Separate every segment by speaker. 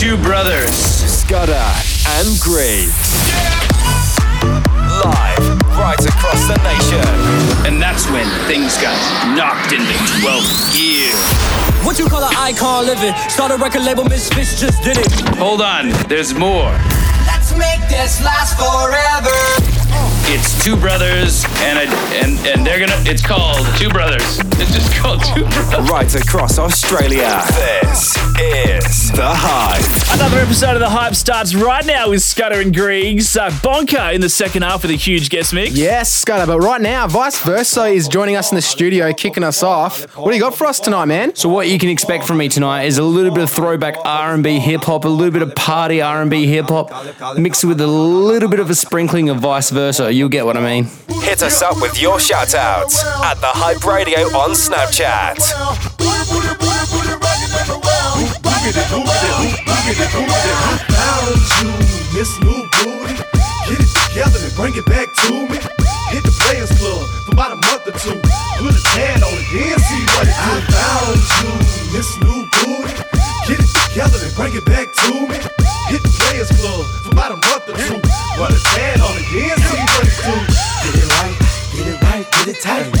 Speaker 1: two brothers,
Speaker 2: Scudder and Greaves. Live right across the nation.
Speaker 1: and that's when things got knocked into 12th gear.
Speaker 3: What you call an icon living? Start a record label, Misfits just did it.
Speaker 1: Hold on, there's more.
Speaker 4: Let's make this last forever.
Speaker 1: It's two brothers, and a, and and they're gonna. It's called Two Brothers. It's just called Two Brothers.
Speaker 2: Right across Australia. This is The Hype.
Speaker 5: Another episode of The Hype starts right now with Scudder and Griggs. Uh, Bonka in the second half with a huge guest mix.
Speaker 6: Yes, Scudder, but right now, Vyce Verso is joining us in the studio, kicking us off. What do you got for us tonight, man?
Speaker 7: So what you can expect from me tonight is a little bit of throwback R&B hip hop, a little bit of party R&B hip hop, mixed with a little bit of a sprinkling of Vyce Verso. You'll get what I mean.
Speaker 2: Hit us up with your shout outs at The Hype Radio on Snapchat.
Speaker 8: found you, Miss New Booty. Get it together and bring it back to me. Hit the Players Club for about a month or two. Put a tan on it, then see what it do. I found you, Miss New Booty. Get it together and bring it back to me. Hit the Players Club for about a month or two. Put a tan on it, then see tight.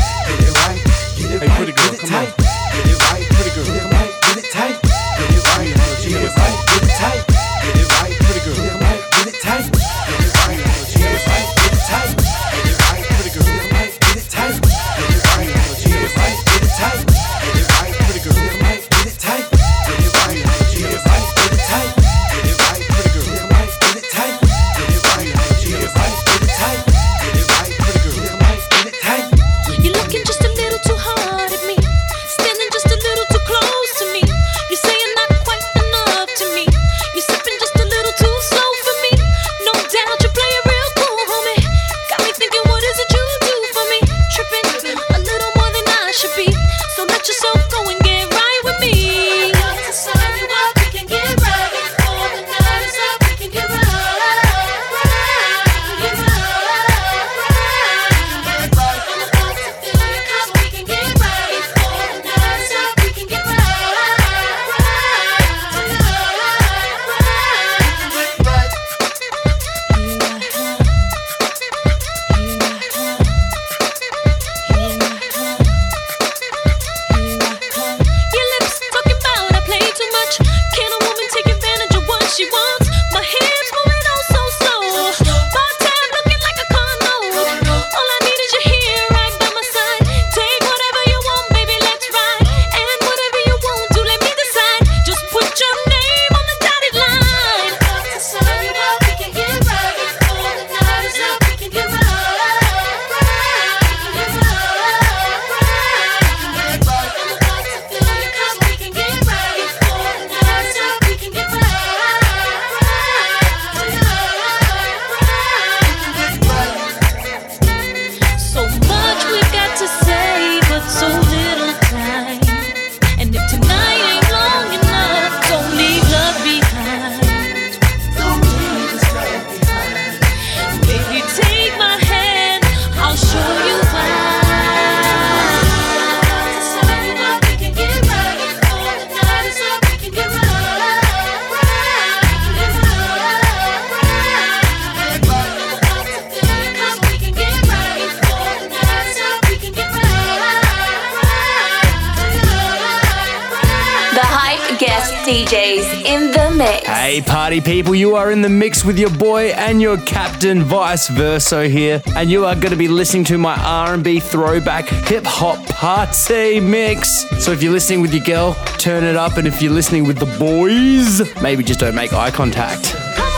Speaker 9: DJs in the mix.
Speaker 7: Hey party people, you are in the mix with your boy and your captain Vyce Verso here, and you are going to be listening to my R&B throwback hip hop party mix. So if you're listening with your girl, turn it up, and if you're listening with the boys, maybe just don't make eye contact.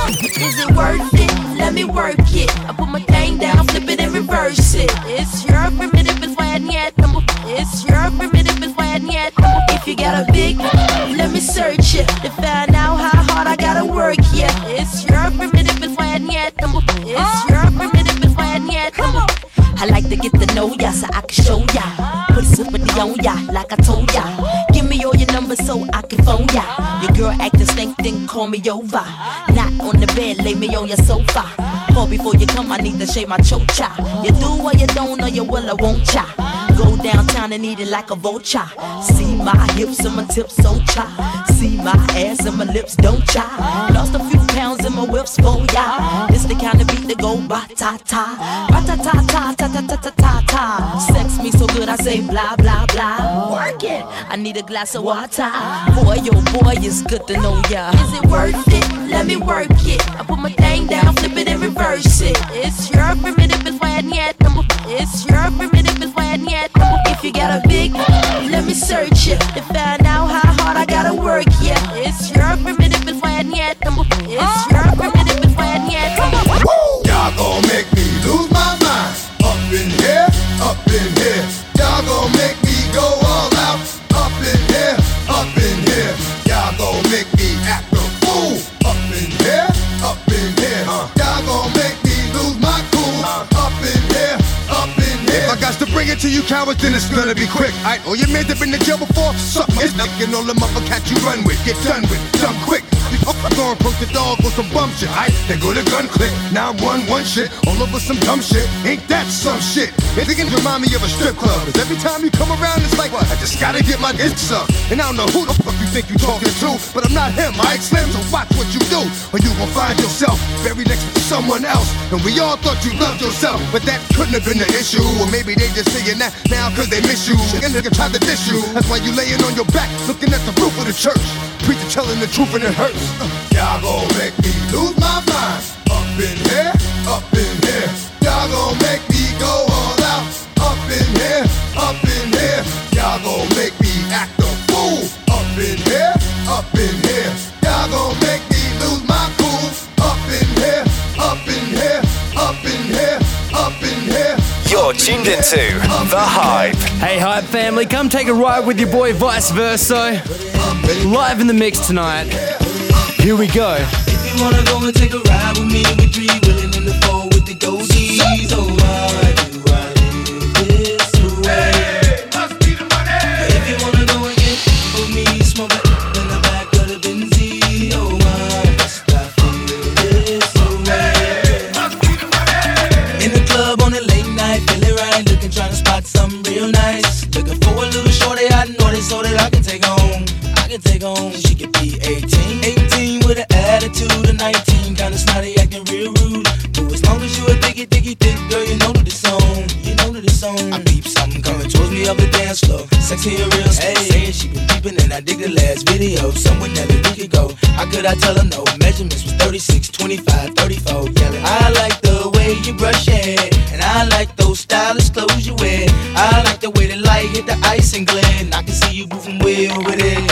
Speaker 10: Is it worth it? Let me work it. I put my thing down, flip it and reverse it. It's your primitive is why yet. It's your primitive is why yet. If you got a big, let me search it to find out how hard I gotta work. Yeah, it's your primitive is why yet. It's your primitive is why yet. I like to get to know ya so I can show ya. Put somebody on ya like I told ya. Give me all your numbers so I can phone ya. Your girl acting stink, then call me over. Not on the bed, lay me on your sofa. Call before you come, I need to shave my chocha. You do or you don't, or you will or won't ya.
Speaker 11: Go downtown and eat it like a vulture. See my hips and my tips so chai. See my ass and my lips don't chai. Lost a few pounds in my whips for ya. It's the kind of beat that go ba ta ta. Ba ta ta ta ta ta ta ta ta ta. Sex me so good I say blah blah blah. Work it. I need a glass of water. Boy, yo boy, it's good to know ya. Is it worth it? Let me work it. I put my thing down, flip it and reverse it. It's your primitive, it's why yet. It's your primitive, it's why yet. If you got a big, let me search it to find out how hard I gotta work. Yeah, it's your primitive, it's why yet. It's your primitive, it's why yet.
Speaker 12: It to you cowards, then it's gonna be quick. Alright, all your men that been in jail before, suck my It's knocking all the motherfuckers you run with. Get done with, done quick. I'm gonna approach the dog with some bum shit. Aight, they go to gun click. Now one one shit, all over some dumb shit. Ain't that some shit? It can remind me of a strip club. Cause every time you come around, it's like, what? I just gotta get my dick sucked. And I don't know who the fuck you think you talking to, but I'm not him, Ike Slim, so watch what you do. Or you gon' find yourself buried next to someone else. And we all thought you loved yourself, but that couldn't have been the issue. Or maybe they just saying that now cause they miss you. And nigga tried to diss you. That's why you laying on your back, looking at the roof of the church. Preacher telling the truth and it hurts. Uh, y'all gon' make me lose my mind. Up in here, up in here. Y'all gon' make
Speaker 2: You're tuned into The Hype.
Speaker 7: Hey, Hype family, come take a ride with your boy Vyce Verso. Live in the mix tonight. Here we go.
Speaker 13: If you wanna go and take a ride with me, we three willing in the four with the goldies. Oh, why Sexy and real. Hey, saying she been peeping and I dig the last video. Somewhere that we could go. How could I tell her no? Measurements was 36, 25, 34. Yelling, I like the way you brush your hair, and I like those stylish clothes you wear. I like the way the light hit the ice and. And I can see you moving way over there.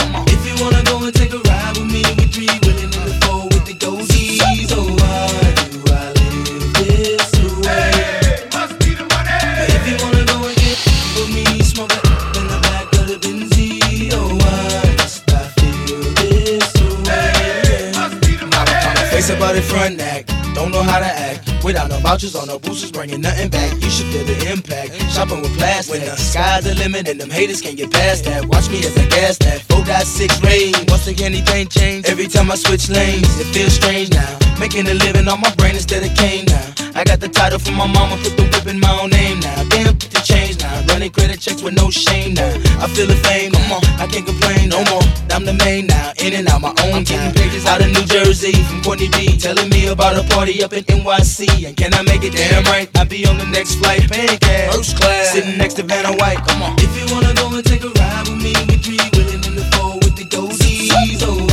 Speaker 13: Vouchers or no boosters, bringing nothing back. You should feel the impact. Shopping with plastic. When the sky's the limit and them haters can't get past that. Watch me as I gas that. 4.6 rain. Once again, anything change. Every time I switch lanes, it feels strange now. Making a living on my brain instead of cane now. I got the title from my mama, put the whip in my own name now. Damn, put the change now. Running credit checks with no shame now. I feel the fame, come on, I can't complain no more. I'm the main now, in and out my own I'm getting pages out of New Jersey from Courtney B. Telling me about a party up in NYC. And can I make it damn right? I'll be on the next flight, paying cash. First class, sitting next to Vanna White. Come on. If you wanna go and take a ride with me, we three willing in the four with the goldies. Oh,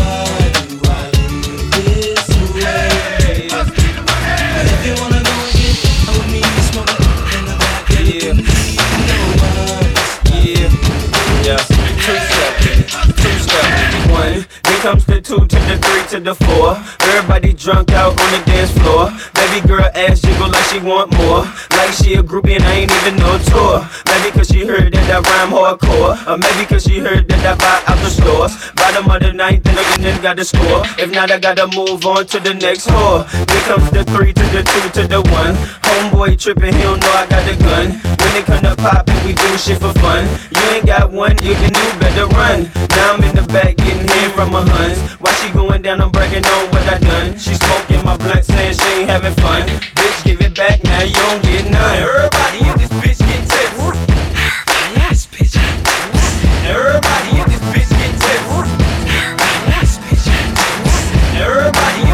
Speaker 14: comes the two to the three to the four. Everybody drunk out on the dance floor. Baby girl ass jiggle like she want more. Like she a groupie and I ain't even no tour. Maybe cause she heard that I rhyme hardcore. Or maybe cause she heard that I buy out the stores. Bottom of the ninth, then again got the score. If not, I gotta move on to the next whore. Then comes the three to the two to the one. Homeboy tripping, he don't know I got the gun. When it come to poppin', we do shit for fun. You ain't got one, you can do better run. Now I'm in the back getting hit from my huns. Why she going down? I'm bragging on what I done. She smoking my blunt, saying she ain't having fun. Bitch, give it back now, you don't get none. Everybody in this bitch get tips. Everybody in this bitch get tips. Everybody in this bitch get tips.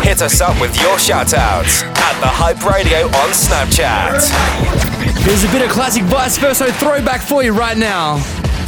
Speaker 2: Hit us up with your shoutouts at The Hype Radio on Snapchat.
Speaker 7: Here's a bit of classic Vyce Verso throwback for you right now.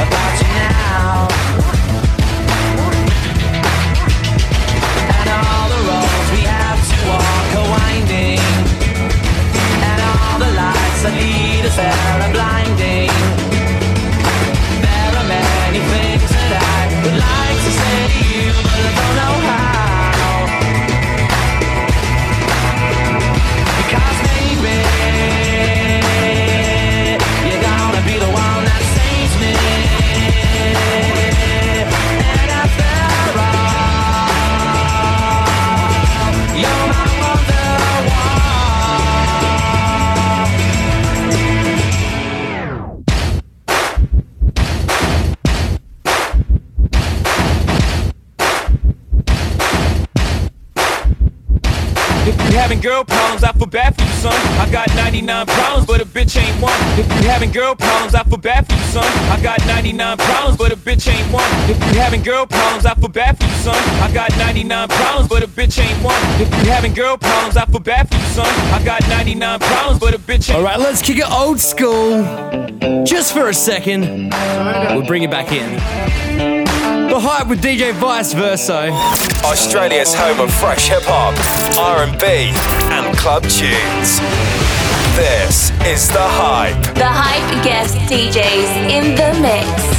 Speaker 15: about you now. And all the roads we have to walk are winding, and all the lights that lead us there
Speaker 16: having girl problems, I feel bad for you, son. I got 99 problems, but a bitch ain't one. If you having girl problems, I feel bad for you, son. I got 99 problems, but a bitch ain't one. If you having girl problems, I feel bad for you, son. I got 99 problems, but a bitch ain't one. If you having girl problems, I feel bad for you, son. I got 99 problems, but a bitch ain't
Speaker 7: All right, let's kick it old school. Just for a second. We'll bring it back in. The hype with DJ Vyce Verso.
Speaker 2: Australia's home of fresh hip hop, R&B, and club tunes. This is the hype.
Speaker 9: The hype guest DJs in the mix.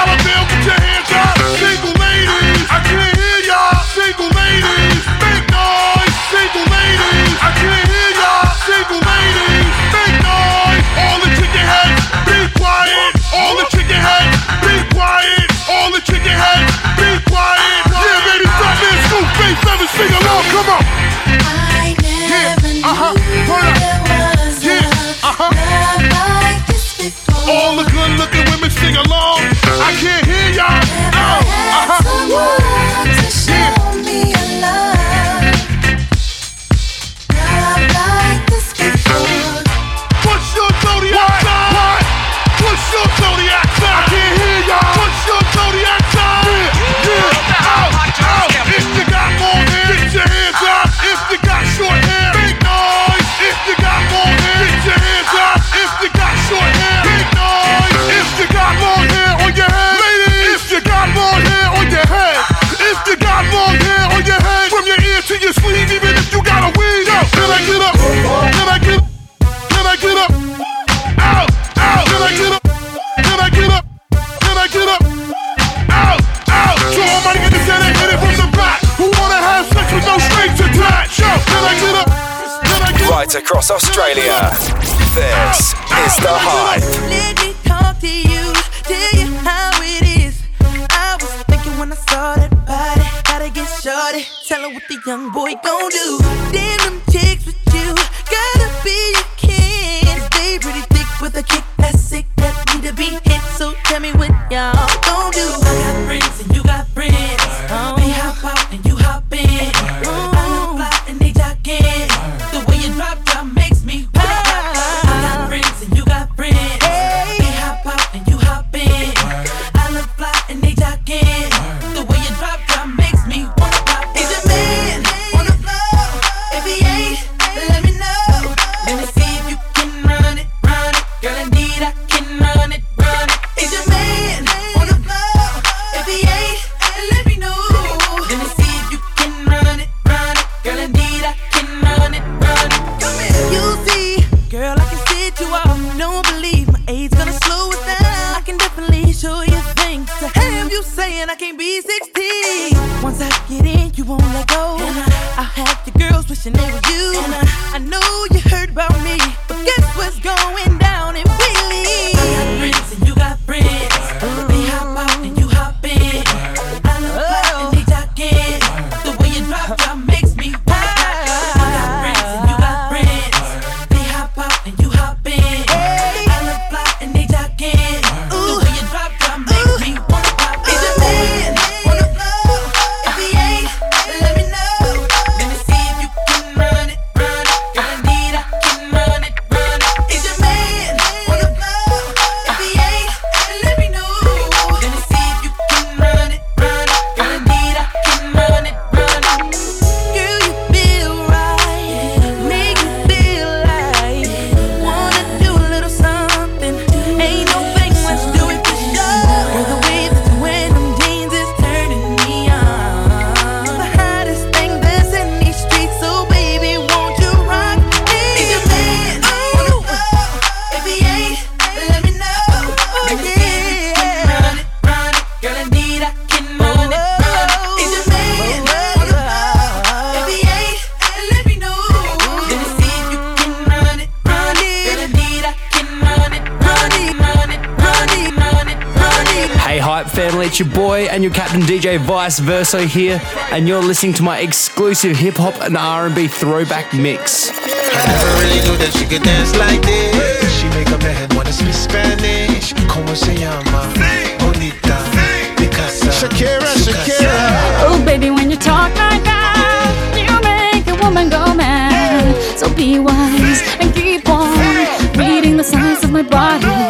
Speaker 17: Dollar bill, get your hands up. Single ladies, I can't hear y'all. Single ladies, make noise. Single ladies, I can't hear y'all. Single ladies, make noise. All the chicken heads, be quiet. All the chicken heads, be quiet. All the chicken heads, be quiet. Yeah, baby, stop this. Scoop, face, seven, sing along. Come on. Yeah, uh-huh. Turn up. Sing along. I can't hear y'all. Oh, uh-huh.
Speaker 2: Across Australia. This is the hype.
Speaker 10: Let me talk to you, tell you how it is. I was thinking when I saw that body, gotta get shorty. Tell her what the young boy gon' do. Damn them chicks with you, gotta be a pretty thick with a kick that's sick that need to be hit. So tell me what y'all gon' do. I got wishing they were you. I know you heard about me, but guess what's going down
Speaker 7: DJ Vyce Verso here, and you're listening to my exclusive hip hop and R&B throwback mix.
Speaker 18: I never really knew that she could dance like this. She make a man wanna speak Spanish. Como se llama? Bonita. Picasa. Shakira, Shakira.
Speaker 19: Oh, baby, when you talk like that, you make a woman go mad. So be wise and keep on reading the signs of my body.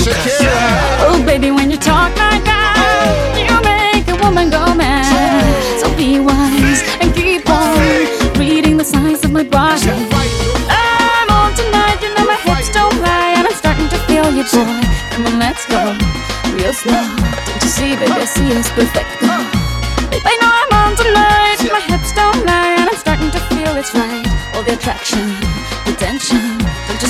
Speaker 18: Shakira, Shakira.
Speaker 19: Oh, baby, when you talk like that, you make a woman go mad. So be wise and keep on reading the signs of my body. I'm on tonight, you know my hips don't lie, and I'm starting to feel you, boy. Come on, let's go real slow. Don't you see, baby, I see it's perfect. Babe, I know I'm on tonight, my hips don't lie, and I'm starting to feel it's right. All the attraction, the tension.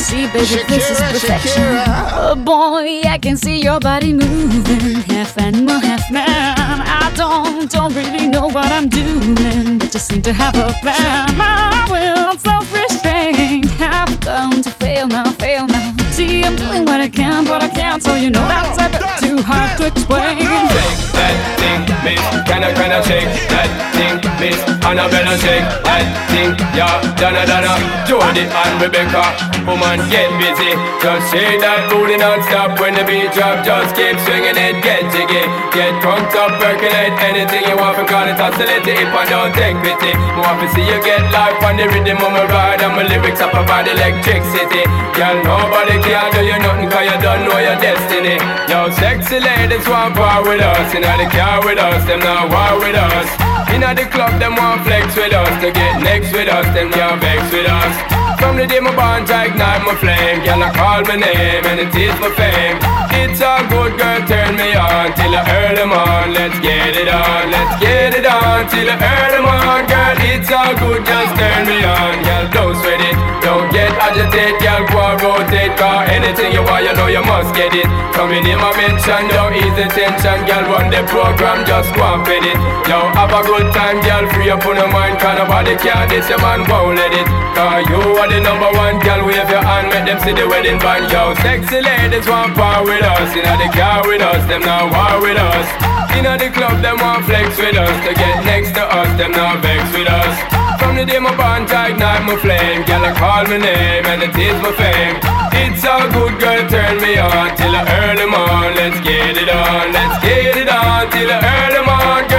Speaker 19: See, baby, this is perfection.
Speaker 18: Shakira.
Speaker 19: Oh boy, I can see your body moving, half animal, half man. I don't, don't really know what I'm doing, but just seem to have a plan. My will, self-restraint, have come to fail now, fail now. See, I'm doing what I can, but I can't, so you know that's a bit too hard to explain.
Speaker 20: Shake that thing, miss. Can I, can I shake that thing, miss? Annabella shake that thing, yeah. Donna, Donna, Jody and Rebecca. Woman, get busy. Just shake that booty non-stop when the beat drop. Just keep swinging it, get jiggy. Get drunk up, percolate anything you want. Call it oscillate if I don't take pity. More to see you get life on the rhythm of my ride. And my lyrics up about electricity. Girl, nobody can do you nothing cause you don't know your destiny. Yo, sexy ladies want part with us. Inna the car with us, them not war with us. Inna the club, them want flex with us. To get next with us, them can't vex with us. From the day my bond, I ignite my flame. Girl, I call my name and it is my fame. It's a good girl, turn me on till I earn them on. Let's get it on, let's get it on till I earn them on. Girl, it's all good, just turn me on. Girl, don't sweat it, don't get agitated. Girl, go and rotate, cause anything you want, you know you must get it. Coming in my mention, don't ease the tension. Girl, run the program, just go and fit it. Yo, have a good time, girl, free up on your mind. Cause nobody care, this your man won't let it. Cause you are the number one, girl, wave your hand, make them see the wedding band. Yo, sexy ladies want part with us. Inna the car with us, them now war with us. Inna the club, them want flex with us. To get next to us, them not vex with us. From the day my bond, I ignite my flame. Girl, I call my name and it is my fame. It's all good, girl, turn me on till I earn them on. Let's get it on, let's get it on till I early it's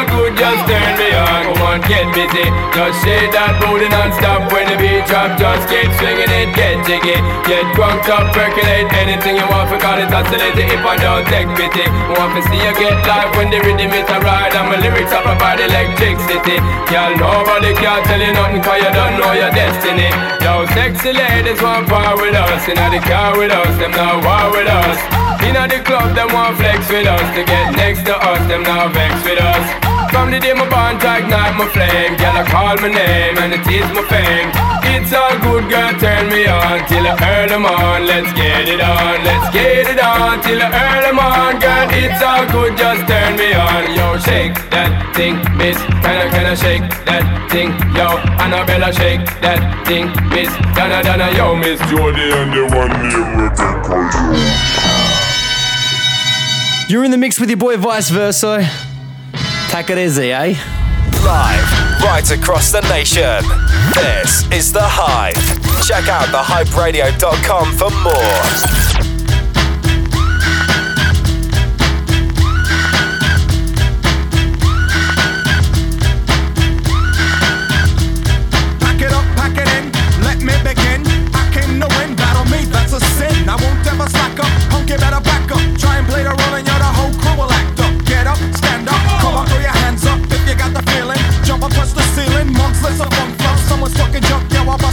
Speaker 20: all good, just turn me on. Come on, get busy. Just shake that booty non-stop when the beat drop. Just keep swinging it, get jiggy. Get drunk up, percolate anything you want, for call it oscillate if I don't take pity. Want to see you get life when the rhythm it a ride, and my lyrics up about electricity. Y'all nobody can tell you nothing, cause you don't know your destiny. Yo, sexy ladies want power with us, in the car with us, them now war with us. In the club, them want flex with us, to get next to us, them now vex with us. From the day my born to ignite my flame. Girl, I call my name and it is my fame. It's all good, girl, turn me on Till I earn them on, let's get it on Let's get it on, till I earn them on. Girl, it's all good, just turn me on. Yo, shake that thing, miss. Can I, can I shake that thing? Yo, Annabella, shake that thing, miss. Donna, Donna, yo, miss. Jody and the one named Rebecca,
Speaker 13: You're in the mix with your boy Vyce Verso. Take it easy, eh?
Speaker 2: Live, right across the nation. This is The Hype. Check out thehyperadio.com for more.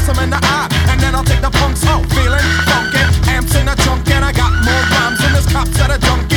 Speaker 12: Them in the eye. And then I'll take the punks out, feeling funky. Amps in the trunk and I got more rhymes than this cops at a Dunkin'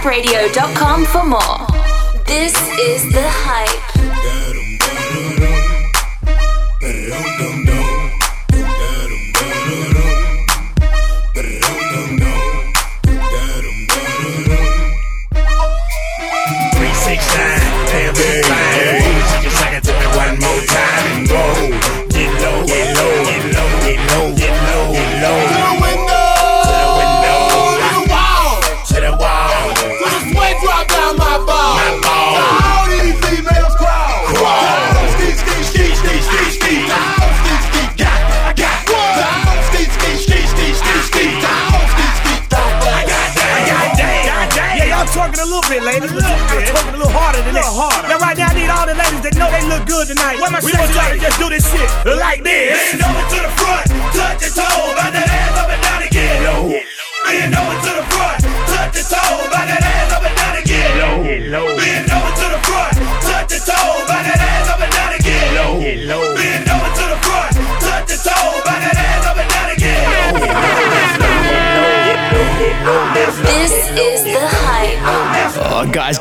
Speaker 12: out
Speaker 9: thehyperadio.com for more. This is The Hype.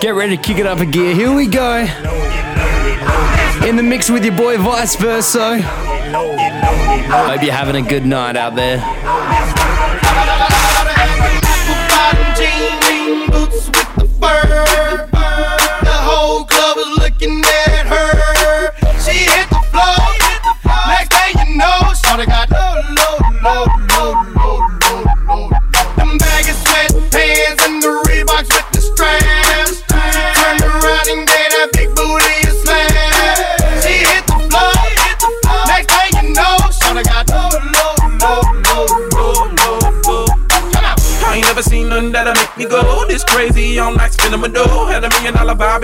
Speaker 7: Get
Speaker 13: ready to kick it up a gear. Here we go. In the mix with your boy Vyce Verso. Hope you're having a good night out there.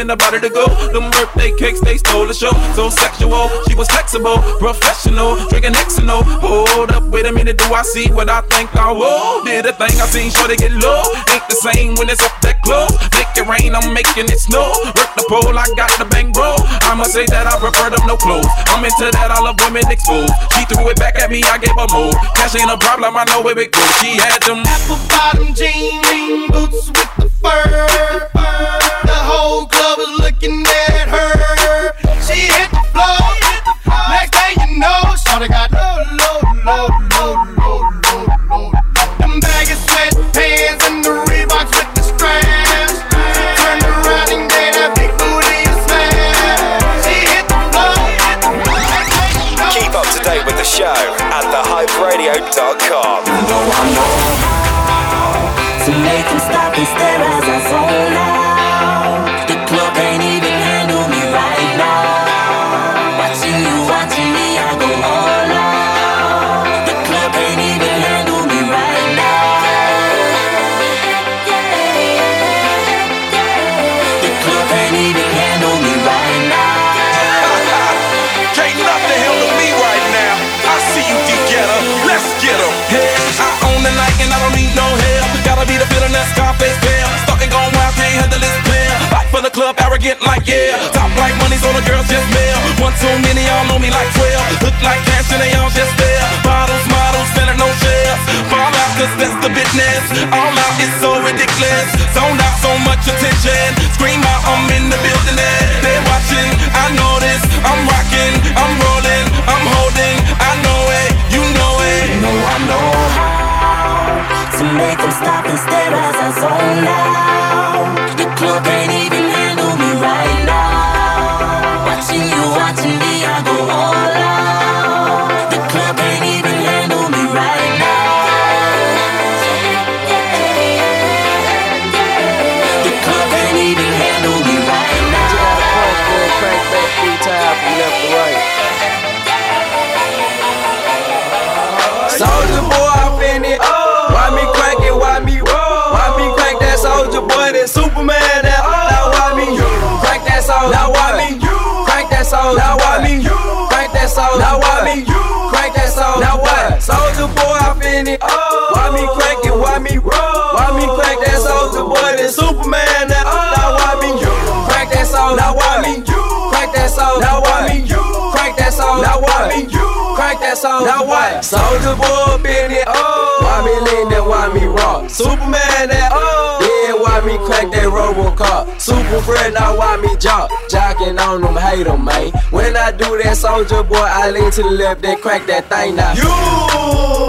Speaker 21: Dollar vibe in to go. Them birthday cakes, they stole the show. So sexual, she was flexible, professional, drinking Xano. Hold up, wait a minute, do I see what I think I will? Did a thing I seen, sure they get low. Ain't the same when it's up that close. Make it rain, I'm making it snow. Work the pole, I got the bang bro. I'ma say that I prefer them no clothes. I'm into that, I love women exposed. She threw it back at me, I gave her more. Cash ain't a problem, I know where it goes. She had them
Speaker 13: apple bottom jean boots with the fur. The whole them
Speaker 21: arrogant like yeah. Top like money, so the girls just mail. One too many, y'all know me like 12. Look like cash and they all just there. Bottles, models, selling no shares. Fall out, cause that's the business. All out is so ridiculous. Zone out, so much attention. Scream out, I'm in the building. and They're watching, I know this. I'm rocking, I'm rolling, I'm holding. I know it, you know it.
Speaker 8: know I know how to make them stop and stare as I zone out.
Speaker 14: Soldier? Now what? Soldier boy in it. Oh, why me lean that? Why me rock? Superman that. Oh, yeah, why me crack that Robocop? Super Fred, now why me jock? Jocking on them, hate 'em, man. When I do that, soldier boy, I lean to the left, then crack that thing now. You.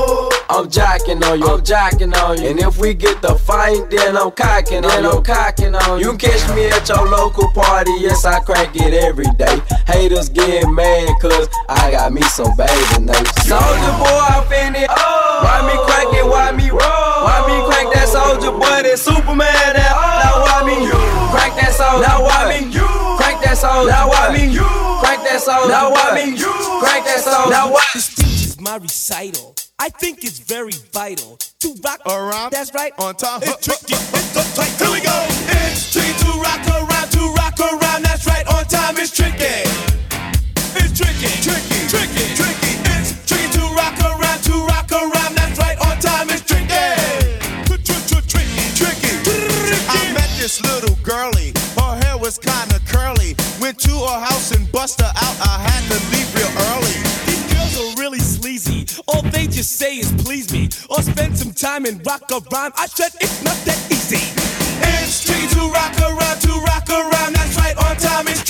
Speaker 14: I'm jocking on you, I'm jocking on you. And if we get the fight, then I'm cocking on you. I'm cocking on you. You catch me at your local party, yes, I crack it every day. Haters get mad, cause I got me some baby nature. Soldier boy, I finna. Why me crack it, why me roll? Why me crack that soldier boy, that Superman, that Now why me crack that soldier? Now why me crack that soldier? Now why me crack that soldier? Now why me crack that soldier? Now why?
Speaker 22: This speech is my recital. I think it's very vital to rock around. That's right. On time. It's tricky. It's the tight. Here we go. It's tricky to rock around. To rock around. That's right. On time. It's tricky. It's tricky. Tricky. Tricky. Tricky. It's tricky to rock around. To rock around. That's right. On time. It's tricky. Tricky. Tricky.
Speaker 23: I met this little girlie. Her hair was kinda curly. Went to her house and bust her out. I had to leave real early.
Speaker 22: All they just say is please me or spend some time and rock a rhyme. I said it's not that easy. It's tricky to rock around, to rock around. That's right, on time it's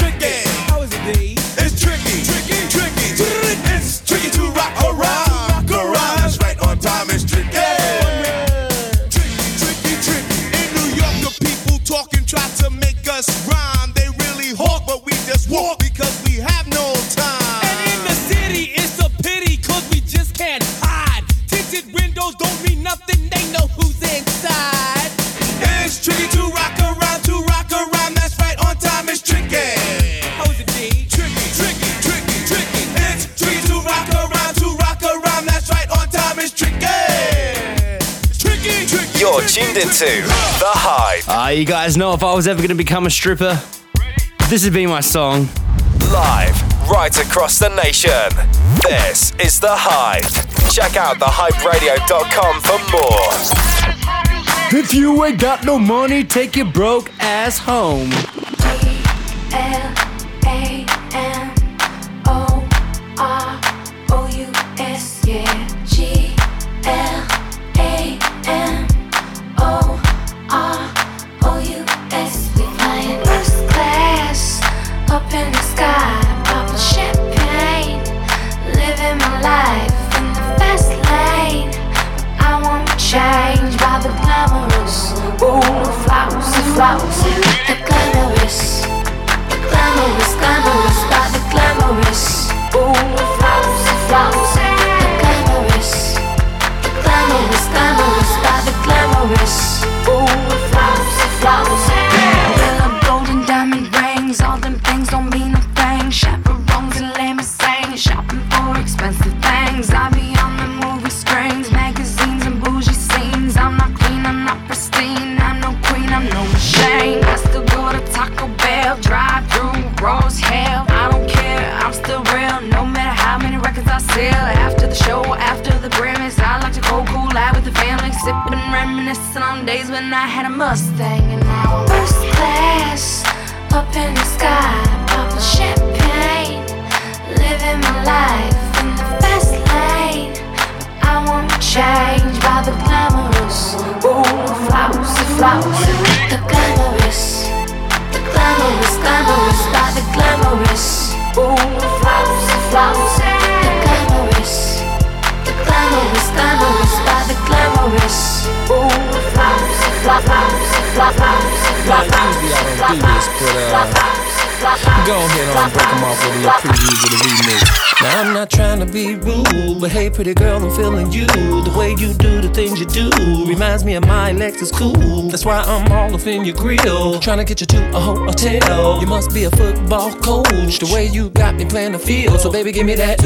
Speaker 2: You're tuned into The Hype.
Speaker 7: Ah, you guys know if I was ever going to become a stripper, this would be my song.
Speaker 2: Live right across the nation. This is The Hype. Check out thehyperadio.com for more.
Speaker 7: If you ain't got no money, take your broke ass home.
Speaker 24: L
Speaker 25: pretty girl, I'm feeling you. The way you do the things you do reminds me of my Lexus cool. That's why I'm all up in your grill, trying to get you to a hotel. You must be a football coach, the way you got me playing the field. So, baby, give me that.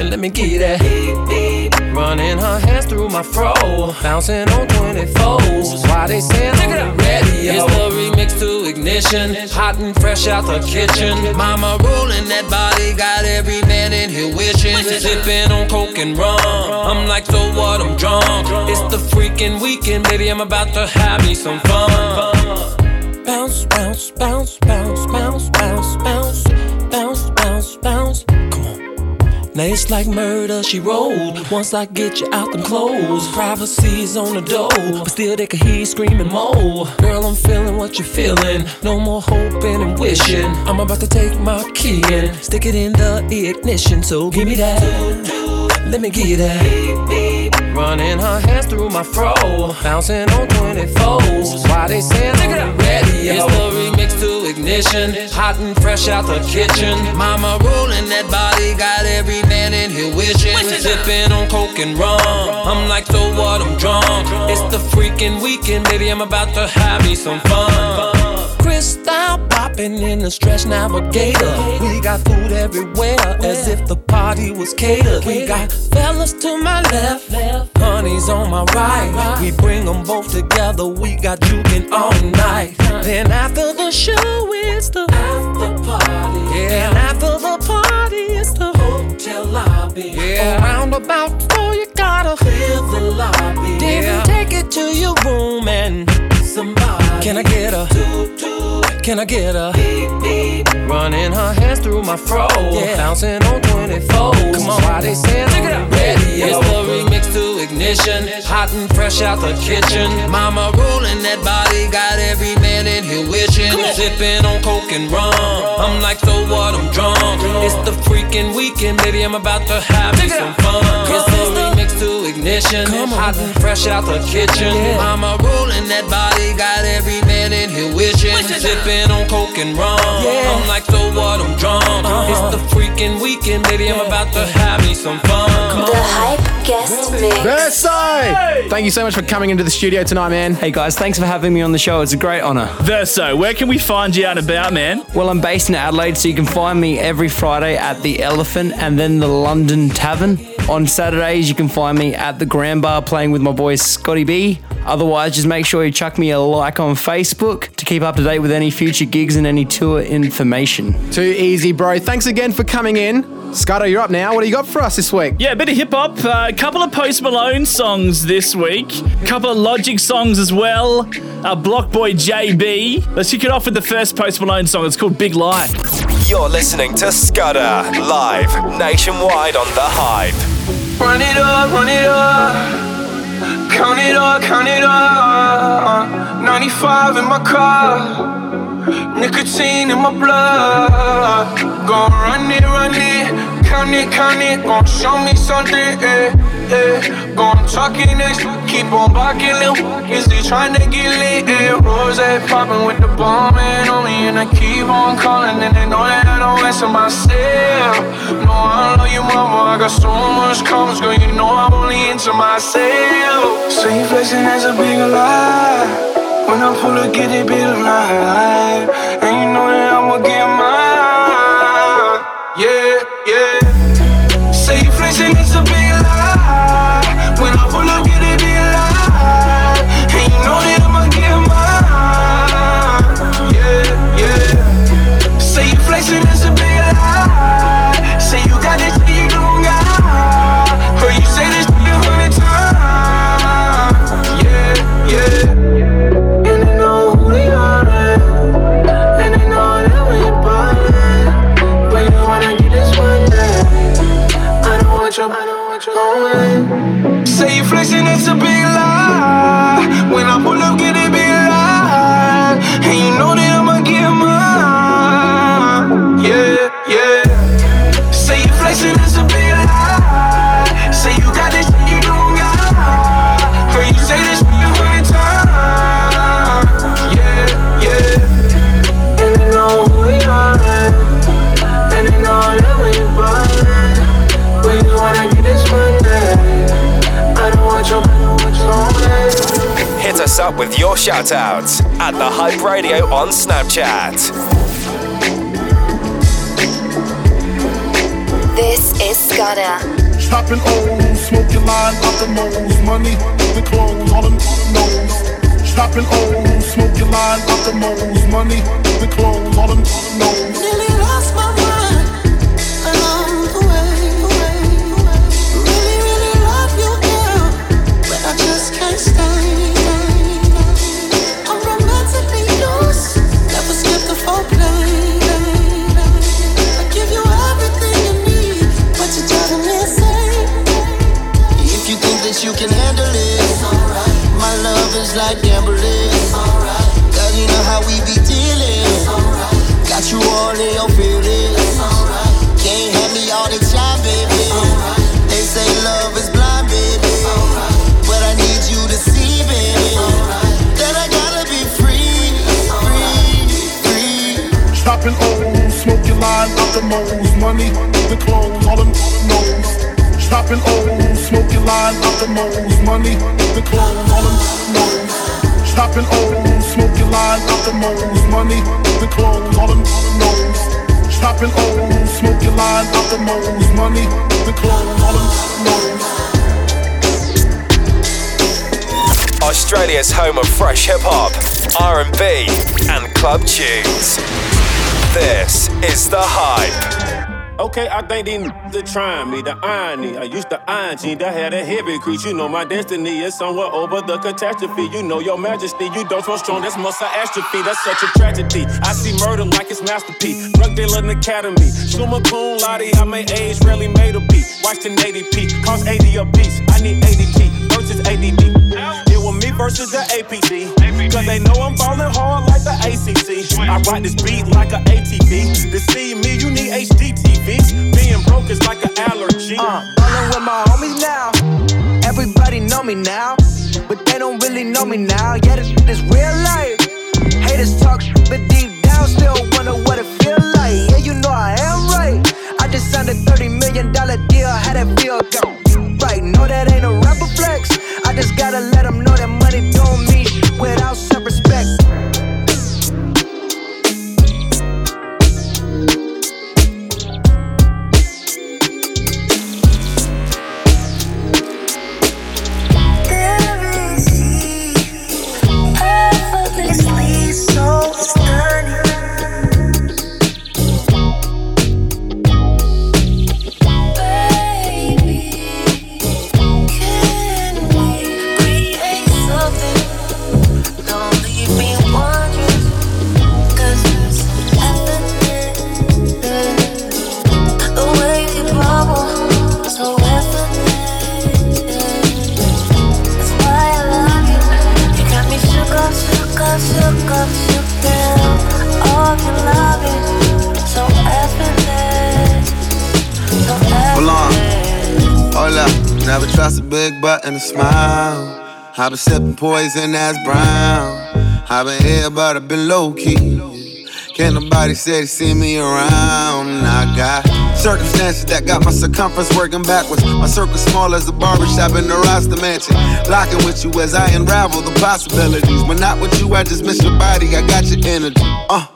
Speaker 25: And let me get that. Running her hands through my fro, bouncing on 24s. Why they saying on the radio? It's the remix to ignition, hot and fresh out the kitchen. Mama rolling that body, got every man in here wishing. Sipping on coke and rum. I'm like, so what? I'm drunk. It's the freaking weekend, baby. I'm about to have me some fun. It's like murder, she rolled. Once I get you out them clothes, privacy's on the door, but still they can hear you screaming more. Girl, I'm feeling what you're feeling. No more hoping and wishing. I'm about to take my key and stick it in the ignition. So give me that. Let me give you that. Running her hands through my fro, bouncing on 24s. Why they saying on the ready? It's the remix to ignition, hot and fresh out the kitchen. Mama rolling that body, got every man in here wishing. Sipping on coke and rum. I'm like, so what? I'm drunk. It's the freaking weekend, baby. I'm about to have me some fun. Crystal popping in the stretch navigator. We got food everywhere, as if the party was catered. We got fellas to my left, honey's on my right. We bring them both together. We got juking all night. Then after the show, it's the after party. Yeah, and after the party, it's the hotel lobby. Yeah, around about four, you gotta clear the lobby. Then take it to your room and somebody. Can I get a? Can I get a? Running her hands through my fro, yeah. bouncing on 24. Come on, why they saying on the radio? It's the remix to ignition, hot and fresh out the kitchen. Mama rolling that body, got every man in here wishing. Sipping on coke and rum. I'm like, so what? I'm drunk. It's the freaking weekend, baby. I'm about to have me some fun. It's the remix to ignition, hot and fresh out the kitchen. Mama rolling that body, got every man in here wishing. Sipping on coke and rum. I'm like, so what? I'm drunk. It's the freaking weekend, baby. I'm about to have me some fun.
Speaker 9: The Hype Guest Mix.
Speaker 6: Verso! Thank you so much for coming into the studio tonight, man.
Speaker 7: Hey guys, thanks for having me on the show. It's a great honor.
Speaker 5: Verso, where can we find you out and about, man?
Speaker 7: Well, I'm based in Adelaide, so you can find me every Friday at the Elephant and then the London Tavern. On Saturdays, you can find me at the Grand Bar playing with my boy Scotty B. Otherwise, just make sure you chuck me a like on Facebook to keep up to date with any future gigs and any tour information.
Speaker 6: Too easy, bro. Thanks again for coming in. Scotto, you're up now. What do you got for us this week?
Speaker 5: Yeah, a bit of hip hop. A couple of Post Malone songs this week. A couple of Logic songs as well. Uh, Block Boy JB. Let's kick it off with the first Post Malone song. It's called Big Lie.
Speaker 2: You're listening to Scudder live nationwide on the Hype.
Speaker 26: Run it up, run it up. Count it up, count it up. 95 in my car. Nicotine in my blood. Gon' run it, run it. Count it, count it. Gon' show me something, eh, eh. Gon' talking this. Keep on barking, little. Is they trying to get lit, eh? Rose popping with the bomb man on me. And I keep on calling. And they know that I don't answer myself. No, I love you, mama. I got so much comments, girl. You know I'm only into myself. So you flexing as a big lie. When I pull up, get it big lie. And you know that I'ma get mine.
Speaker 2: Us up with your shout outs at the Hype Radio on Snapchat.
Speaker 27: This is Scudder.
Speaker 17: Shopping old, smoking line out the moles, money, the clothes, all them knows. Shopping old, smoking line out the moles, money, the clothes, all them knows.
Speaker 13: Like gambling. Cause you know how we be dealing. Got you all in your feelings. Can't have me all the time, baby. They say love is blind, baby. But I need you to see, baby. That I gotta be free, free, free.
Speaker 17: Shopping old, smoking line out the moles, money, the clothes, all them knows. Shopping old, smoking line out the money, the clothes, them knows. Shopping old, smoking line out the money, the clothes, them knows. Shopping old, smoking line out the money, the clothes, them.
Speaker 2: Australia's home of fresh hip hop, R&B, and club tunes. This is the Hype.
Speaker 16: Okay, I think these are trying me. The irony, I used to iron jeans that had a heavy crease. You know my destiny is somewhere over the catastrophe. You know your majesty, you don't feel strong. That's muscle atrophy. That's such a tragedy. I see murder like it's masterpiece. Drug dealer in academy. Summa cum laude, I made age, rarely made a beat. Watch 1080p, cost 80 a piece. I need ADP versus ADD. It was me versus the APC. Cause they know I'm ballin' hard like the ACC. I ride this beat like a ATV. To see me, you need HD TVs. Being broke is like an allergy.
Speaker 13: Uh, ballin' with my homies now. Everybody know me now, but they don't really know me now. Yeah, this is real life. Haters talk, but deep down still wonder what it feel like. Yeah, you know I am right. I just signed a thirty million dollar deal. How that feel? Go right. No, that ain't a rapper flex. I just gotta
Speaker 28: Never trust a big butt and a smile. I've been sipping poison that's brown. I've been here, but I've been low key. Can't nobody say they see me around. I got circumstances that got my circumference working backwards. My circle small as the barbershop in the Rasta mansion. Locking with you as I unravel the possibilities. But not with you, I just miss your body. I got your energy. Uh,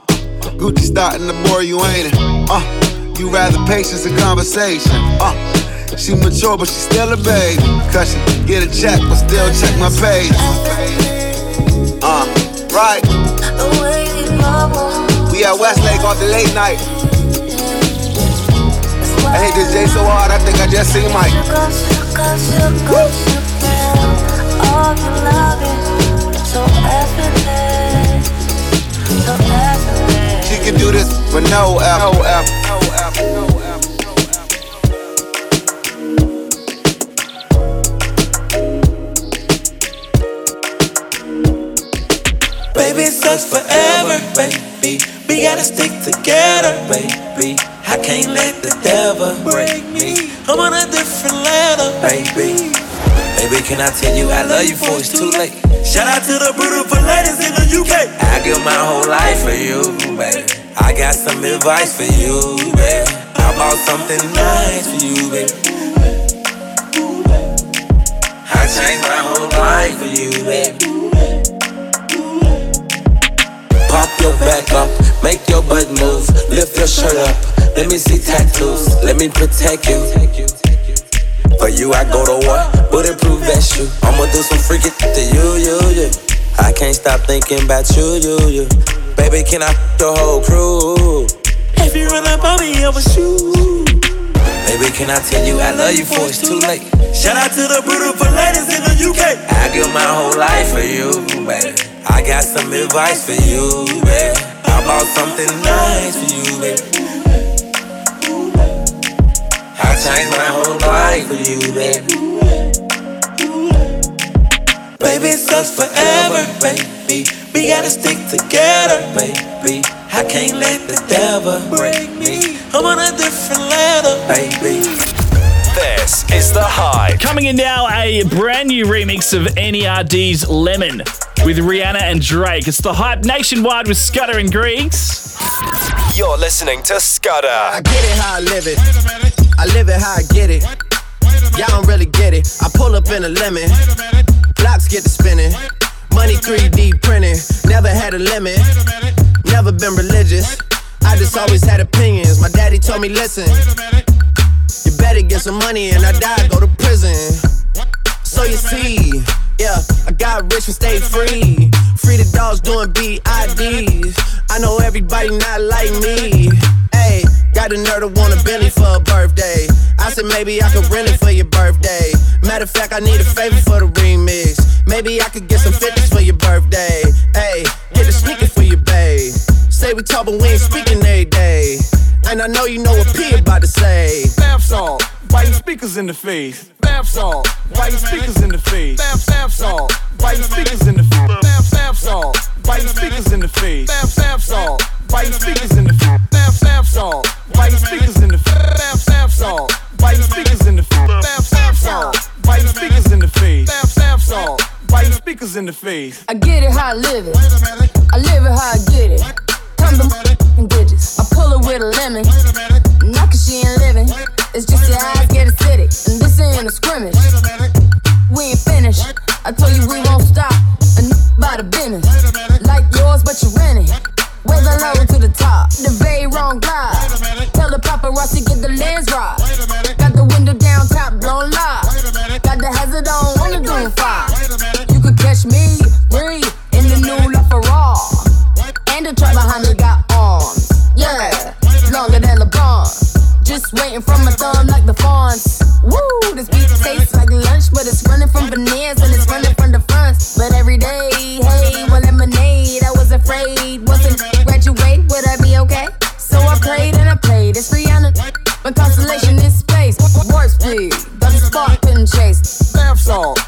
Speaker 28: Gucci starting to bore you, ain't it? Uh, you rather patience and conversation. Uh, she mature, but she still a baby. Cause she get a check, but still check my page. Uh, right. We at Westlake on the late night. I hate this J so hard, I think I just seen Mike. She can do this with no F. No F.
Speaker 29: Baby, it sucks forever, baby. We gotta stick together, baby. I can't let the devil break me. I'm on a different level, baby. Baby, can I tell you I love you before it's too late? Shout out to the beautiful ladies in the UK. I give my whole life for you, baby. I got some advice for you, baby. I bought something nice for you, baby. I changed my whole life for you, baby. Pop your back up, make your butt move, lift your shirt up. Let me see tattoos, let me protect you. For you, I go to war, bulletproof vest you. I'ma do some freaky to you, you, you. I can't stop thinking about you, you, you. Baby, can I the whole crew? If you run up on me, I'ma shoot. Baby, can I tell you I love you before it's too late? Shout out to the beautiful ladies in the UK. I give my whole life for you, baby. I got some advice for you, baby. I bought something nice for you, baby. I changed my whole life for you, baby. Baby, it sucks forever, baby. We gotta stick together, baby. I can't let the devil break me. I'm on a different level, baby.
Speaker 2: This is The Hype.
Speaker 5: Coming in now, a brand new remix of NERD's Lemon with Rihanna and Drake. It's the hype nationwide with Scudder and Griggs.
Speaker 2: You're listening to Scudder.
Speaker 30: I get it how I live it. I live it how I get it. Y'all don't really get it. I pull up in a lemon. Blocks get to spinning. Money 3D printing. Never had a limit. Never been religious. I just always had opinions. My daddy told me, listen. You better get some money and I die, go to prison. So you see, yeah, I got rich and stayed free. Free the dogs doing BIDs. I know everybody not like me. Hey, got a nerd to want a Bentley for a birthday. I said maybe I could rent it for your birthday. Matter of fact, I need a favor for the remix. Maybe I could get some 50s for your birthday. Hey, get a sneaker for your babe. Say we talk, but we ain't speaking every day. And I know you know what P about to say.
Speaker 31: Bath salt, biting speakers in the face. Bath salt, biting speakers in the face. Bath, bath salt, biting speakers in the face. Bath, bath salt, biting speakers in the face. Bath, bath salt, biting speakers in the face. Bath, bath salt, biting speakers in the face. Bath, bath salt, biting speakers in the face. Bath, bath salt, biting speakers in the face. Bath, bath salt, biting speakers in the face.
Speaker 32: I get it how I live it. I live it how I get it. Come the digits. I pull it with a lemon. Not cause she ain't living. It's just your eyes get acidic. And this ain't a scrimmage. We ain't finished. I told you we won't stop. By the business. Like yours, but you rent it. Wave the low to the top. The very wrong glide. Tell the paparazzi get the lens right. Got the window down, top blown live. Got the hazard on the doing fire. Truck got arms. Yeah, longer than LeBron. Just waiting for my thumb like the fawns. Woo, this beat tastes like lunch, but it's running from veneers and it's running from the fronts. But every day, hey, well, lemonade. I was afraid, wasn't graduate, would I be okay? So I prayed and I played. It's Rihanna, my constellation in space. Warp speed, the spark couldn't chase.
Speaker 31: Salt, biting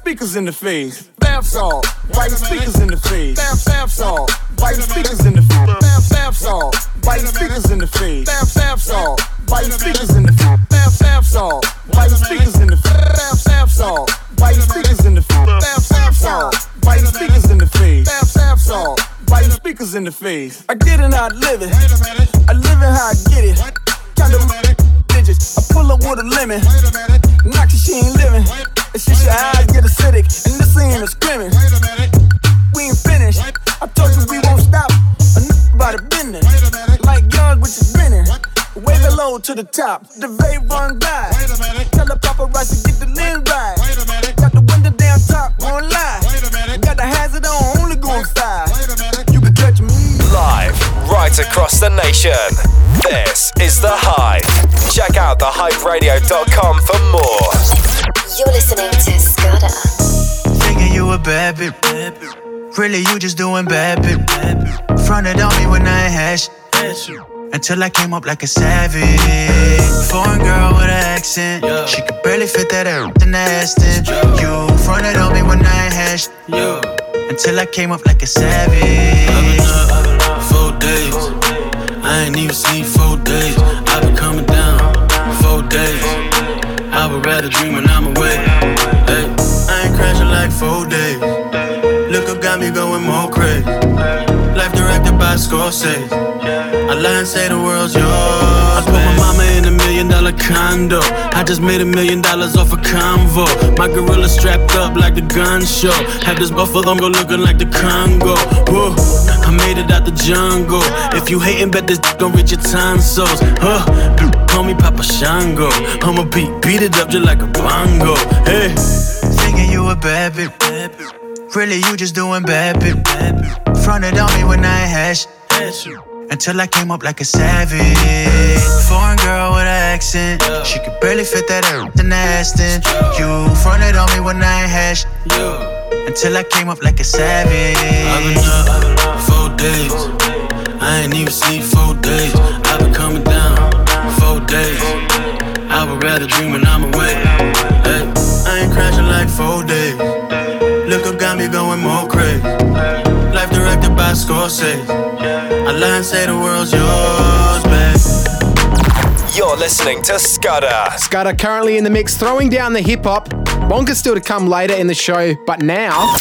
Speaker 31: speakers in the face. Bath salt, biting speakers in the face. Bath, bath salt, biting speakers in the face. Bath, bath salt, biting speakers in the face. Bath, bath salt, biting speakers in the face. Bath, bath salt,
Speaker 33: your speakers in the Sam Sam song? Why your speakers in the Sam Sam song? Why your speakers in the face? Sam song. Why your speakers in the face? I get it I live it. I live it how I get it. Count them digits. I pull up with a lemon. Knock she ain't living. It's just your eyes get acidic. And this ain't a scrimmage. We ain't finished. I told you we won't stop. Enough about the business. Like young with your grinning. Wave it low to the top. The vape run by. Tell the paparazzi to get the lens right. Got the window down top, lie.
Speaker 2: Right across the nation. This is The Hype. Check out thehyperadio.com for more.
Speaker 34: You're listening to Scudder.
Speaker 35: Thinking you a bad bitch. Really, you just doing bad bitch. Fronted on me when I ain't had shit. Until I came up like a savage. Foreign girl with an accent. She could barely fit that air in the Aston. You fronted on me when I ain't had shit. Until I came up like a savage.
Speaker 29: Four days. I ain't even sleep four days. I've been coming down four days. I would rather dream when I'm away. Hey, I ain't crashing like four days. Look up got me going more Scorsese. I lie and say the world's yours. I put my mama in a million dollar condo. I just made a million dollars off a convo. My gorilla strapped up like the gun show. Had this buffalo go looking like the Congo. Whoa, I made it out the jungle. If you hating, bet this gon' reach your tonsils. Huh, call me Papa Shango. I'ma beat, beat it up just like a bongo. Hey.
Speaker 35: Thinking you a bad bitch. Really, you just doing bad bitch. Fronted on me when I had. Until I came up like a savage. Foreign girl with an accent. She could barely fit that air in Aston. You fronted on me when I shit. Until I came up like a savage.
Speaker 29: I've been up four days. I ain't even sleep four days. I've been coming down four days. I would rather dream when I'm away. Hey, I ain't crashing like four days. Look up got me going more directed by Scorsese. I lie and say the world's yours, babe.
Speaker 2: You're listening to Scudder.
Speaker 6: Scudder currently in the mix, throwing down the hip hop. Bonka's still to come later in the show, but now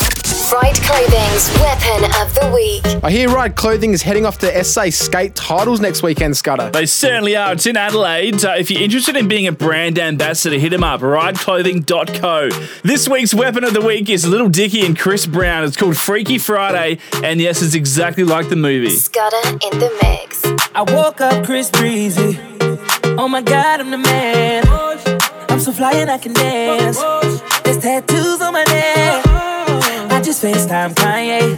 Speaker 34: Ride Clothing's Weapon of the Week.
Speaker 6: I hear Ride Clothing is heading off to SA Skate titles next weekend, Scudder.
Speaker 5: They certainly are. It's in Adelaide. Uh, if you're interested in being a brand ambassador, hit them up. RideClothing.co. This week's weapon of the week is Little Dicky and Chris Brown. It's called Freaky Friday, and yes, it's exactly like the movie.
Speaker 34: Scudder in the mix.
Speaker 15: I woke up Chris Breezy. Oh my god, I'm the man. I'm so fly and I can dance. There's tattoos on my neck. Just FaceTime Kanye.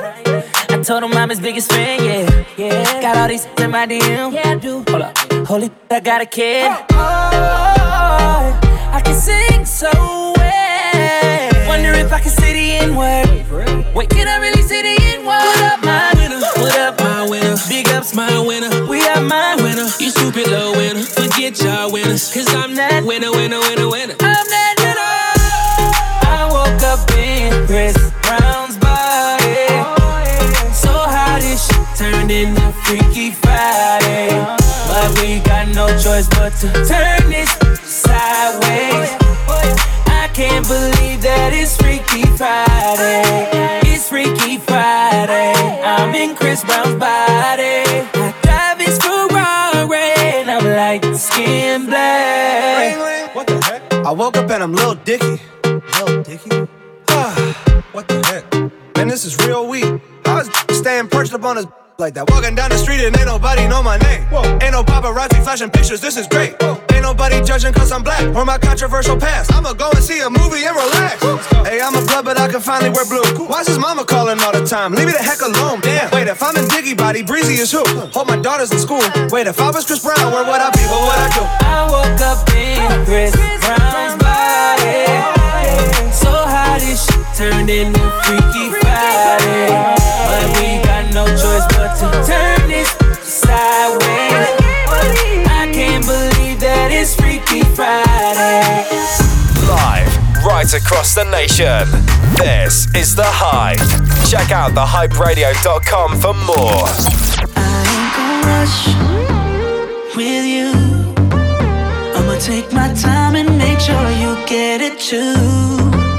Speaker 15: I told him I'm his biggest fan, yeah. yeah. Got all these in my DM. Yeah, I do. Hold up. Holy, I got a kid. Oh, oh, I can sing so well. Wonder if I can say the N word. Wait, can I really say the N word? What up, my winner? What up, my winner? Big ups, my winner. We are my winner. You stupid little winner. Forget y'all winners. Cause I'm that winner, winner, winner, winner. I'm that winner. I woke up in Chris shit turned Freaky Friday. But we got no choice but to turn this sideways. I can't believe that it's Freaky Friday. It's Freaky Friday. I'm in Chris Brown's body. I drive his Ferrari and I'm like skin black.
Speaker 33: What the heck? I woke up and I'm Lil Dicky. Lil Dicky? Ah, what the heck? Man, this is real weak. I was staying perched up on his like that. Walking down the street and ain't nobody know my name. Whoa. Ain't no paparazzi flashing pictures, this is great. Ain't nobody judging cause I'm black or my controversial past. I'ma go and see a movie and relax. Hey, I'm a blood, but I can finally wear blue. Why's his mama calling all the time? Leave me the heck alone, damn. Wait, if I'm in Dicky Body, Breezy is who? Hope my daughter's in school. Wait, if I was Chris Brown, where would I be? What would I do?
Speaker 15: I woke up in Chris Brown's body. So how this shit turned into Freaky Friday. But we got no choice to turn this sideways. I can't believe that it's Freaky Friday.
Speaker 2: Live right across the nation. This is The Hype. Check out thehyperadio.com for more.
Speaker 26: rush with you. I'ma take my time and make sure you get it too.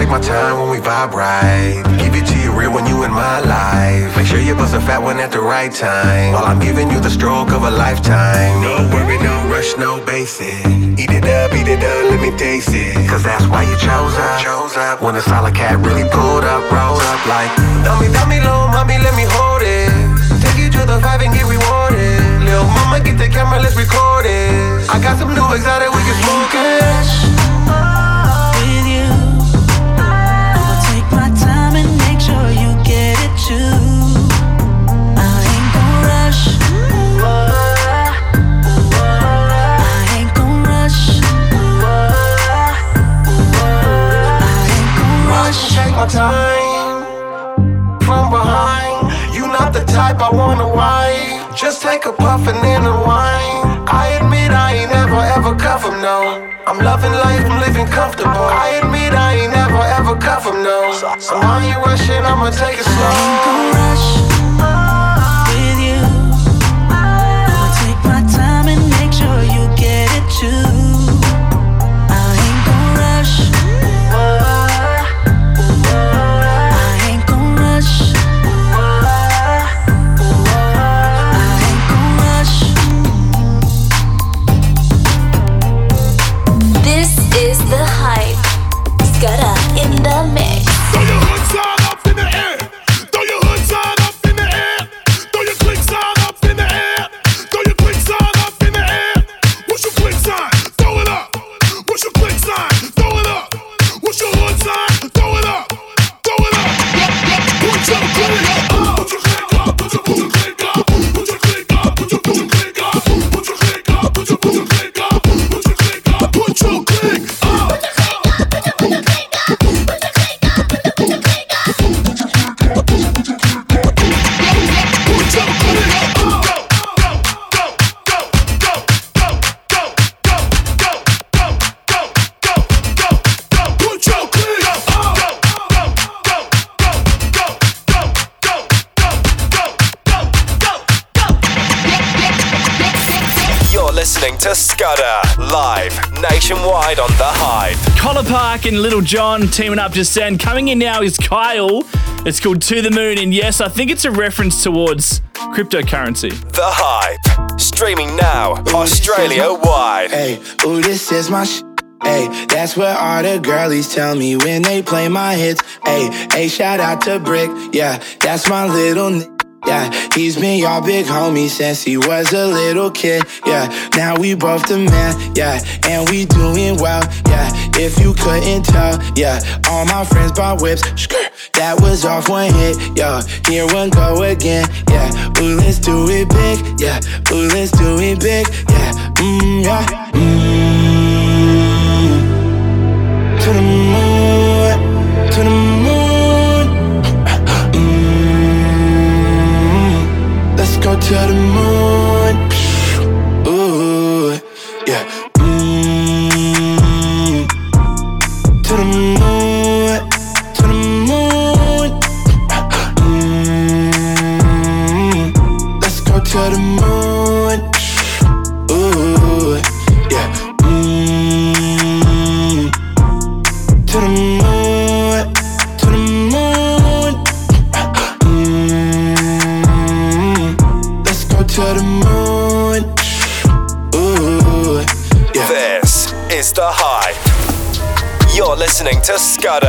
Speaker 26: Take my time
Speaker 17: when we vibe right. Give it to you real when you in my life. Make sure you bust a fat one at the right time. While I'm giving you the stroke of a lifetime. No worry, no rush, no basic. Eat it up, eat it up, let me taste it. Cause that's why you chose up. Chose up. When a solid cat really pulled up, rolled up like. Dummy, dummy, low, mommy, let me hold it. Take you to the vibe and get rewarded. Lil' mama, get the camera, let's record it. I got some new exotic, we can smoke it.
Speaker 26: My time
Speaker 17: from behind. You not the type I wanna wipe. Just take a puff and then a wine. I admit I ain't ever ever cuff 'em, no. I'm loving life, I'm living comfortable. I admit I ain't ever ever cuff 'em, no. So why you rushing? I'ma take it slow.
Speaker 2: Listening to Scudder live nationwide on the Hype.
Speaker 5: Collar Park and Little John teaming up just then. Coming in now is Kyle. It's called To the Moon, and yes, I think it's a reference towards cryptocurrency.
Speaker 2: The Hype. Streaming now, Australia wide.
Speaker 36: Hey, ooh, this is my sh. Hey, that's what all the girlies tell me when they play my hits. Hey, hey, shout out to Brick. Yeah, that's my little n- Yeah, he's been your big homie since he was a little kid. Yeah, now we both the man. Yeah, and we doing well. Yeah, if you couldn't tell. Yeah, all my friends bought whips. That was off one hit. Yeah, here one go again. Yeah, ooh, let's do it big. Yeah, ooh, let's do it big. Yeah, mmm, yeah, mmm. To the moon, to the moon. Let's
Speaker 2: listening to Scudder.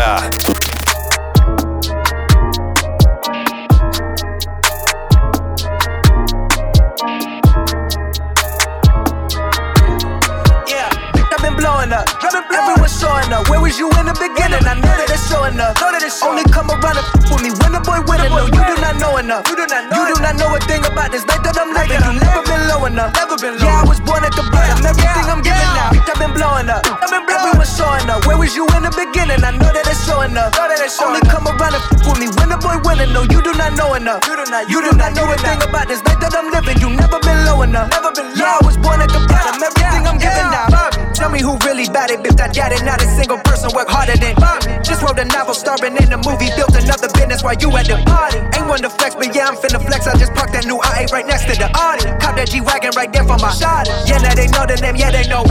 Speaker 13: I've been blowing up. Everyone's showing up. Where was you in the beginning? I know that it's showing up. Knew that it's Only come around and f- with me when the boy winning. No, you do not know enough. You do not know. You do not know a thing about this life that I'm living. You never been low enough. Never been low. Yeah, I was born at the bottom. Everything I'm giving now. I've been blowing up. Everyone's showing up. Where was you in the beginning? I know that it's showing up. Know that it's showing Only come around and f with me when the boy winning. No, you do not know enough. You do not, you do not know a thing about this life that I'm living. You never been low enough. Never been low. Yeah, I was born at the bottom. Everything I'm giving now. Tell me who really bad it, bitch. I got it. Not a single person work harder than Just wrote a novel starring in the movie. Built another business while you at the party. Ain't one to flex, but yeah, I'm finna flex. I just parked that new i8 right next to the Audi. Cop that G Wagon right there for my shot. Yeah, now they know the name. Yeah, they know.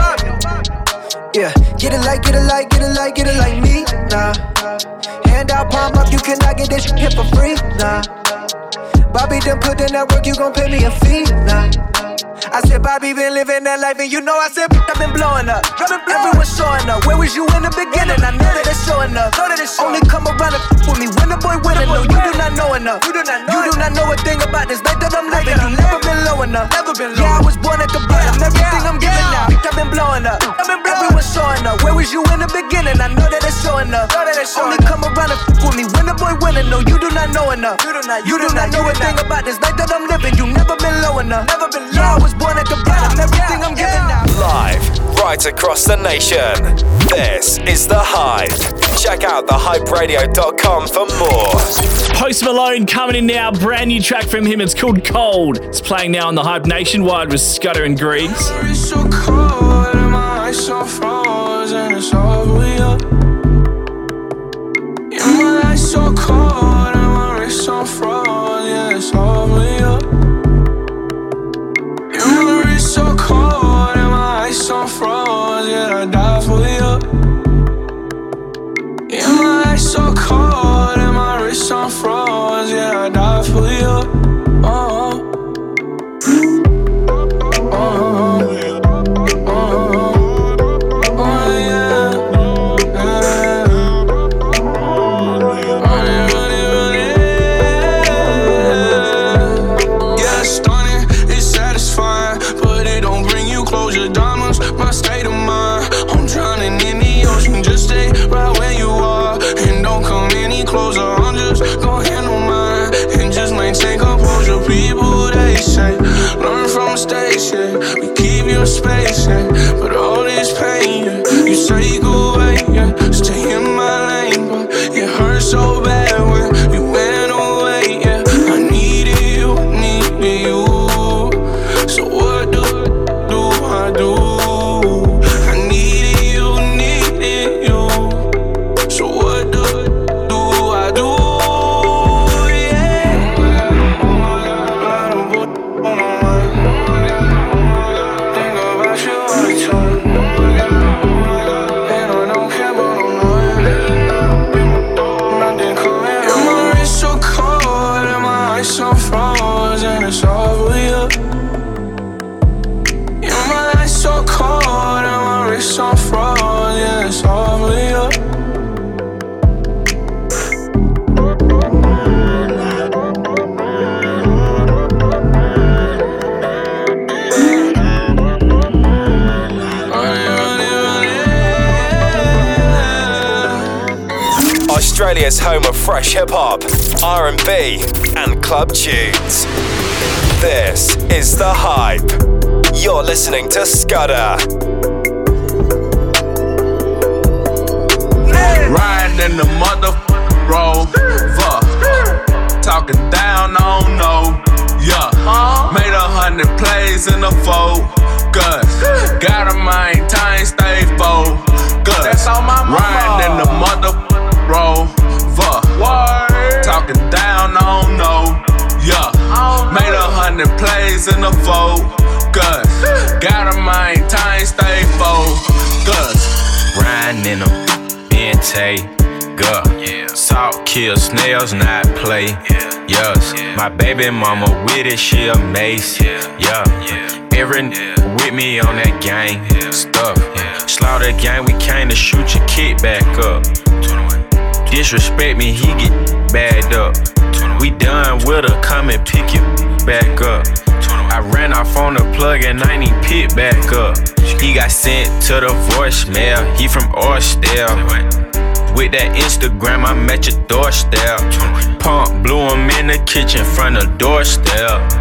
Speaker 13: Yeah, get it like, get it like, get it like, get it like me. Nah. Hand out, palm up, you cannot get this shit for free. Nah. Bobby done put in that work, you gon' pay me a fee. Nah. I said, Bobby been living that life, and you know I said, I've been blowing up. Everyone's showing up. Where was you in the beginning? I know that it's showing up. Know that it's showing. Only come around and f- with me when the boy winning. No, you do not know enough. You do not know, you do not know a thing about this life that I'm living. You never been low enough. Never been low. Yeah, I was born at the bottom. Everything I'm giving now, I've been blowing up. Everyone's showing up. Where was you in the beginning? I know that it's showing up. Only come around and f- with me when the boy winning. No, you do not know enough. You do not, you do not know a thing about this life that I'm living. You never been low enough. Never been low. Yeah, I was born at the bottom. Everything I'm giving now.
Speaker 2: Live, right across the nation. This is The Hype. Check out thehyperadio.com for more.
Speaker 5: Post Malone coming in now. Brand new track from him. It's called Cold. It's playing now on the Hype Nationwide with Scudder and Griggs.
Speaker 26: It's so cold and my eyes so frozen. It's all we eyes so frozen. Yeah, I die for you. Yeah, my eyes so cold
Speaker 37: mace. Yeah, every with me on that gang stuff. Slaughter gang, we came to shoot your kid back up. Disrespect me, he get bagged up. We done with her, come and pick you back up. I ran off on the plug and I ain't pick back up. He got sent to the voicemail, he from Orsdale. With that Instagram, I'm at your doorstep. Pump blew him in the kitchen front of doorstep.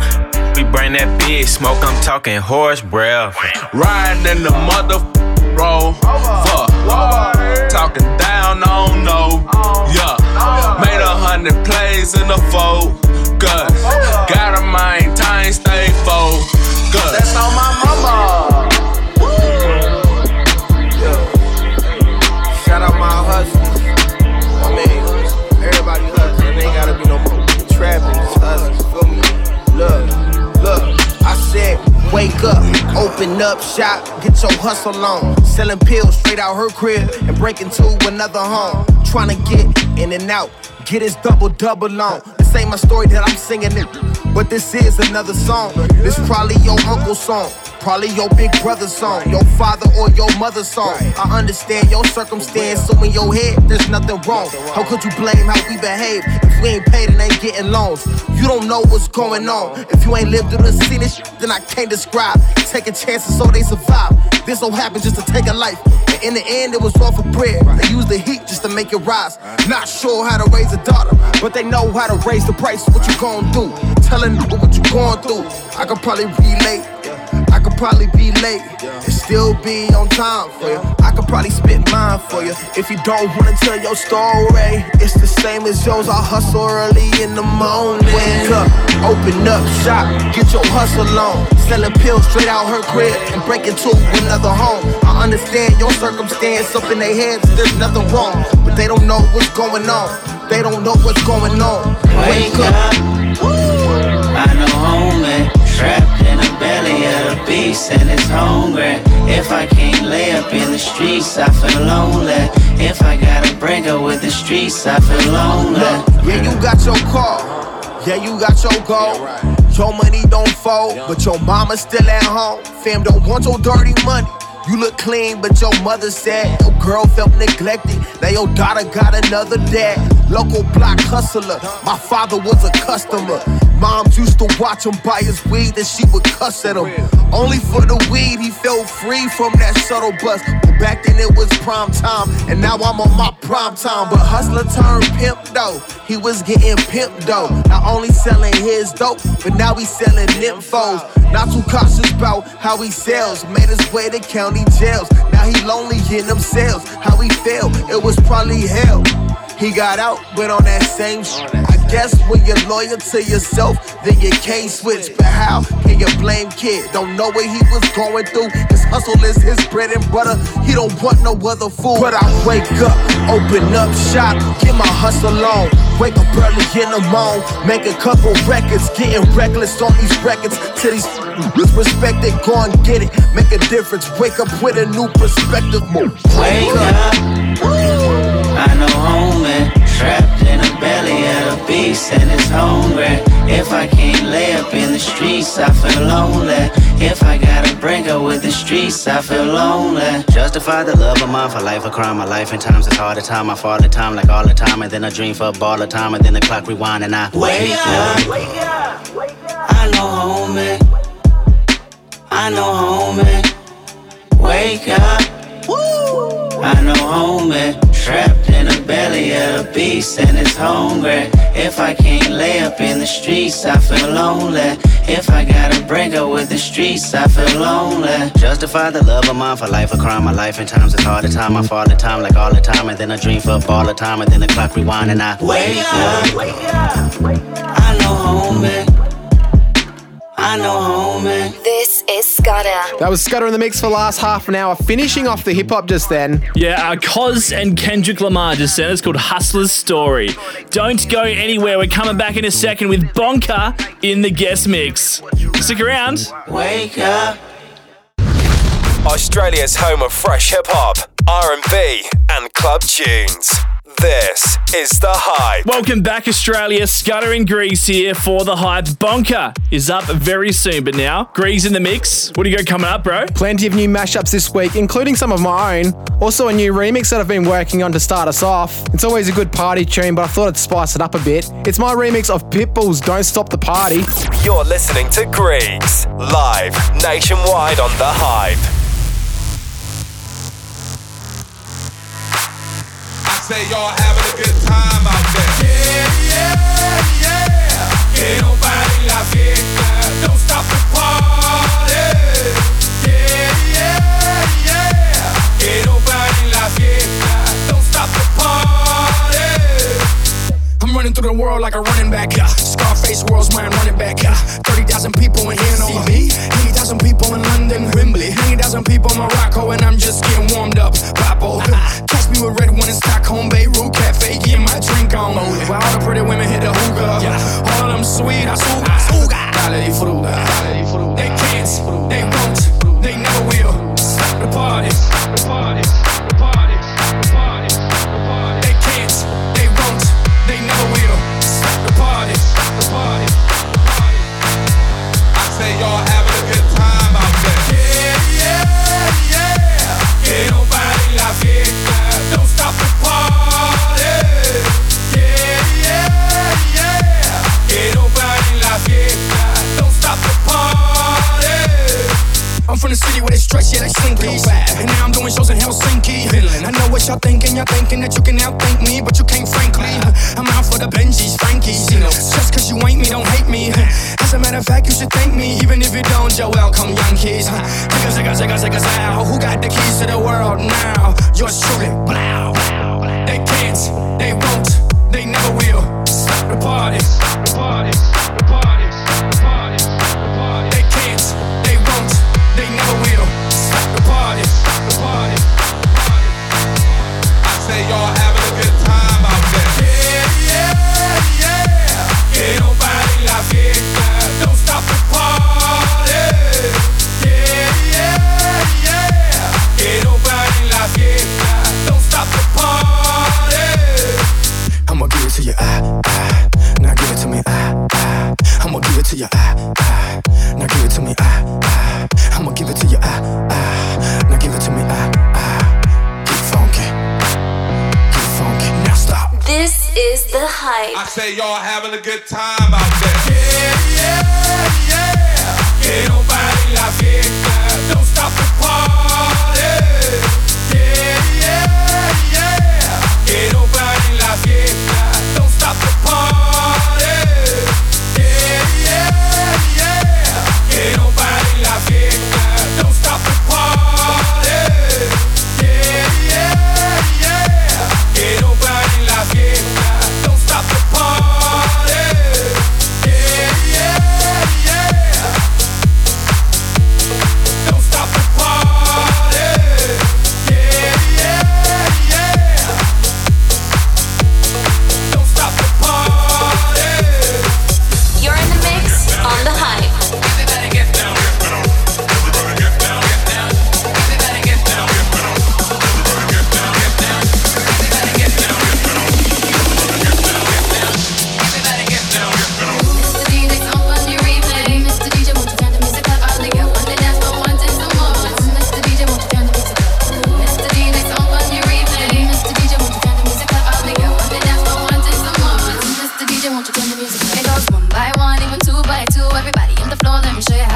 Speaker 37: We bring that big smoke, I'm talking horse breath.
Speaker 20: Riding in the
Speaker 38: motherfucking roll. Fuck. Talking
Speaker 33: down, on don't. Yeah. Made a hundred plays in the fold. Good. Gotta maintain, stay focused. That's on my mama. Wake up, open up shop, get your hustle on. Selling pills straight out her crib and break into another home. Trying to get in and out, get his double double on. This ain't my story that I'm singing it, but this is another song. This probably your uncle's song. Probably your big brother's song, your father or your mother's song. I understand your circumstance, so in your head, there's nothing wrong. How could you blame how we behave if we ain't paid and ain't getting loans? You don't know what's going on. If you ain't lived through the scene, then I can't describe. Taking chances so they survive. This don't happen just to take a life. And in the end, it was all for bread. They use the heat just to make it rise. Not sure how to raise a daughter, but they know how to raise the price. What you gonna do? Telling you what you going through. I could probably relate. I could probably be late and still be on time for you. I could probably spit mine for you. If you don't wanna tell your story, it's the same as yours. I hustle early in the morning. Wake up, open up shop, get your hustle on. Selling pills straight out her crib and break into another home. I understand your circumstance up in their heads, there's nothing wrong. But they don't know what's going on. They don't know what's going on.
Speaker 39: Wake up. I know homie trapped in the belly of the beast and it's hungry. If I can't lay up in the streets, I feel lonely. If I gotta break up with the streets, I feel lonely.
Speaker 33: Yeah, you got your car. Yeah, you got your gold. Your money don't fold, but your mama still at home. Fam don't want your dirty money. You look clean, but your mother said your girl felt neglected. Now your daughter got another dad. Local block hustler. My father was a customer. Moms used to watch him buy his weed and she would cuss at him. Only for the weed, he felt free from that shuttle bus. But back then it was prime time, and now I'm on my prime time. But hustler turned pimp though. He was getting pimp though. Not only selling his dope, but now he's selling nymphos. Not too cautious about how he sells. Made his way to county jails. Now he lonely in them cells. How he felt, it was probably hell. He got out, went on that same shit. I guess when you're loyal to yourself, then you can't switch. But how can you blame kid? Don't know what he was going through. His hustle is his bread and butter. He don't want no other food. But I wake up, open up shop, get my hustle on. Wake up early in the morning, make a couple records, getting reckless on these records. To these respected, go and get it, make a difference. Wake up with a new perspective.
Speaker 39: Wake up. I know homie trapped in the belly of the beast and it's hungry. If I can't lay up in the streets, I feel lonely. If I gotta break up with the streets, I feel lonely.
Speaker 40: Justify the love of mine for life, a crime. My life in times it's hard at time. I fall at time like all the time, and then I dream for a ball of time, and then the clock rewind and I
Speaker 39: Wake up. Wake up, wake up. I know homie. I know homie. Wake up. Woo. I know homie. Trapped in the belly of the beast and it's hungry. If I can't lay up in the streets, I feel lonely. If I gotta break up with the streets, I feel lonely.
Speaker 40: Justify the love of mine for life, a crime. My life in times is hard at time. I fall at time like all the time, and then I dream for a ball of time, and then the clock rewind and I
Speaker 39: Wake up. I know homie. I know homie.
Speaker 34: This is Scudder.
Speaker 6: That was Scudder in the mix for the last half an hour, finishing off the hip hop just then.
Speaker 5: Yeah, uh, Cozz and Kendrick Lamar just sent us called Hustla's Story. Don't go anywhere. We're coming back in a second with Bonka in the guest mix. Stick around.
Speaker 39: Wake up.
Speaker 2: Australia's home of fresh hip hop, R&B, and club tunes. This is the hype.
Speaker 5: Welcome back, Australia. Scudder and Grease here for the hype. Bonka is up very soon, but now Grease in the mix. What do you got coming up, bro?
Speaker 6: Plenty of new mashups this week, including some of my own. Also, a new remix that I've been working on to start us off. It's always a good party tune, but I thought I'd spice it up a bit. It's my remix of Pitbull's Don't Stop the Party.
Speaker 2: You're listening to Griggs, live nationwide on the hype.
Speaker 38: Say y'all having a good time out there. Yeah, yeah, yeah. Que no pare la fiesta. Don't stop the party. Yeah, yeah, yeah. Que no pare la fiesta. Don't stop the party. I'm running
Speaker 41: through the world like a running back. Yeah. Scarface world's mine running back. Yeah. 30,000 people in Hanover. me. 80,000 people in London. Wembley. 80,000 people in Morocco. And I'm just getting warmed up. Papo. Catch me with RedOne in Stockholm, Beirut Cafe. Getting my drink on. Where all the pretty women hit the hookah. Yeah. All of them sweet. I suga. Suga. Dale di fruta. They can't. They won't. They never will. From the city where they stretch, yeah, they slinky. And now I'm doing shows in Helsinki. Finland. I know what y'all thinking. Y'all thinking that you can outthink me, but you can't, frankly. I'm out for the Benjis, Frankies. You know, just cause you ain't me, don't hate me. As a matter of fact, you should thank me, even if you don't. You're welcome, young kids. Zigga, zigga, zigga, zigga, zow. Who got the keys to the world now? Yours truly. Blow. They can't, they won't, they never will. Stop the party. Party. The party. To you, ah, ah. Now give it to me, ah, ah. I'ma give it to you, ah, ah. Now give it to me, ah, ah. Get funky, get funky. Now stop.
Speaker 9: This is the hype.
Speaker 38: I say y'all having a good time out there.
Speaker 41: Yeah, yeah, yeah. Que no pare la fiesta. Don't stop the party. Yeah, yeah, yeah. Que no pare la fiesta. Don't stop the party.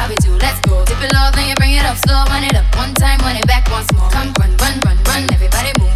Speaker 42: Let's go. Dip it low, then you bring it up slow. Run it up one time, run it back once more. Come run, run, run, run. Everybody move,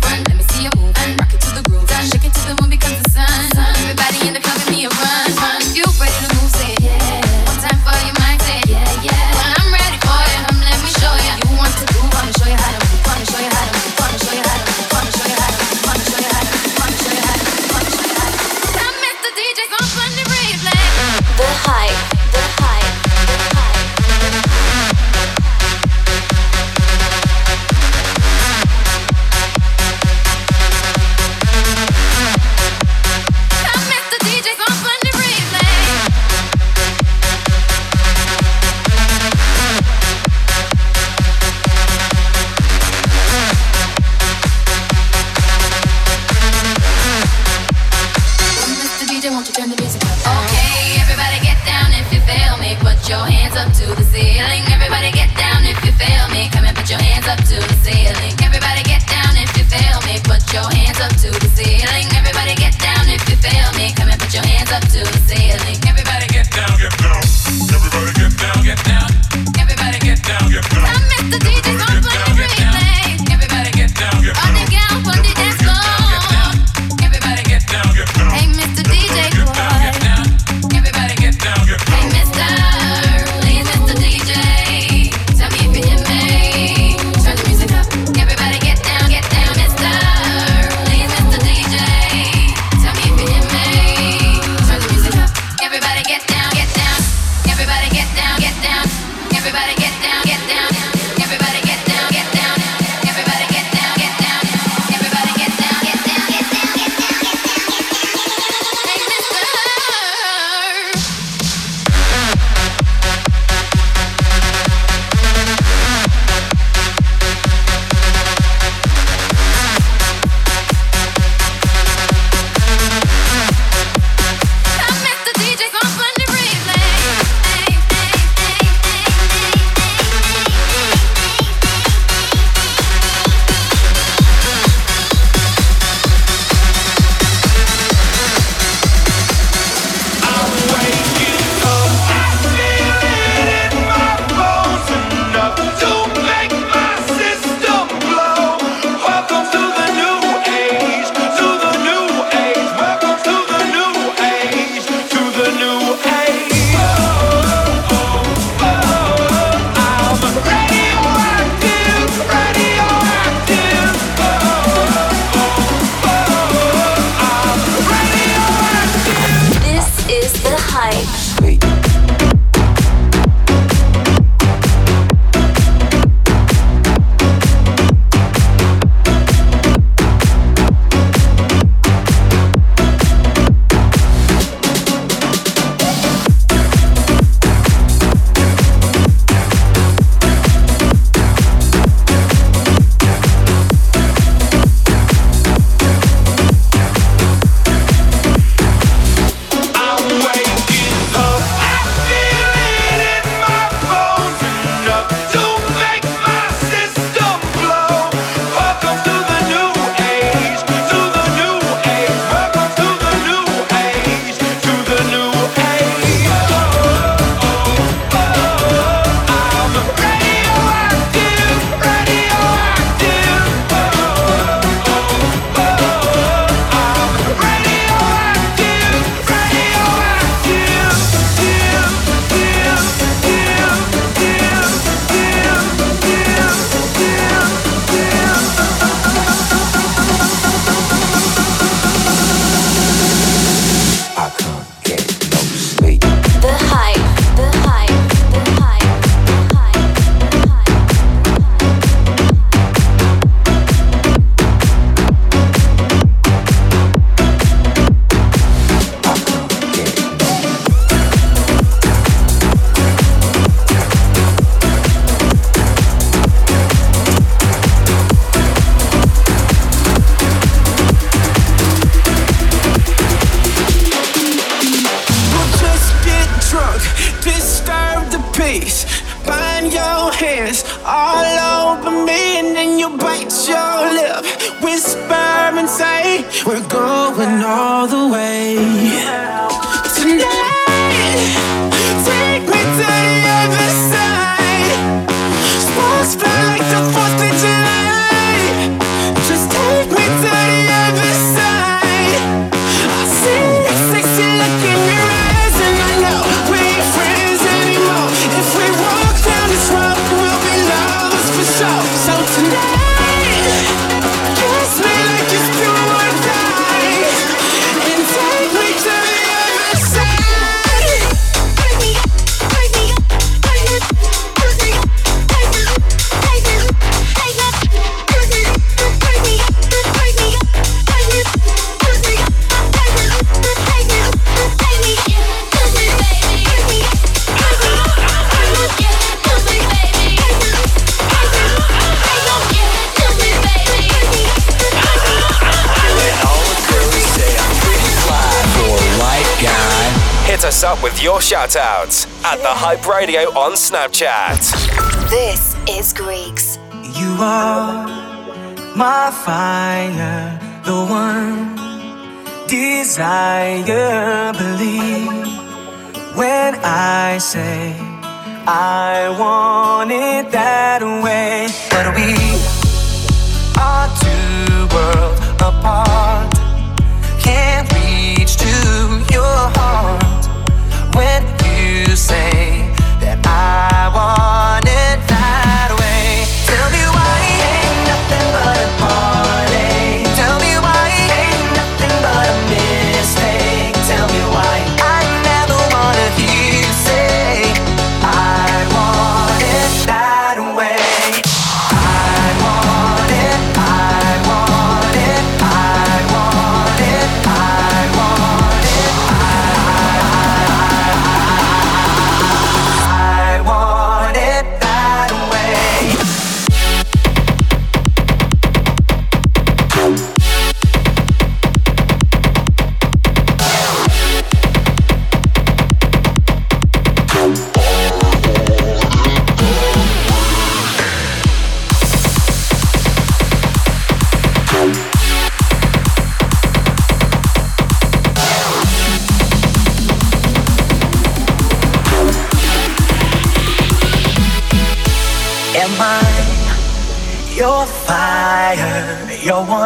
Speaker 15: shout outs at The Hype Radio on Snapchat.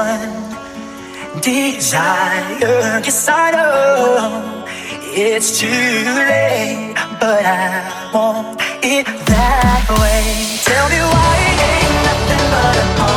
Speaker 9: one desire, yes I know it's too late, but I want it that way. Tell me why it ain't nothing but a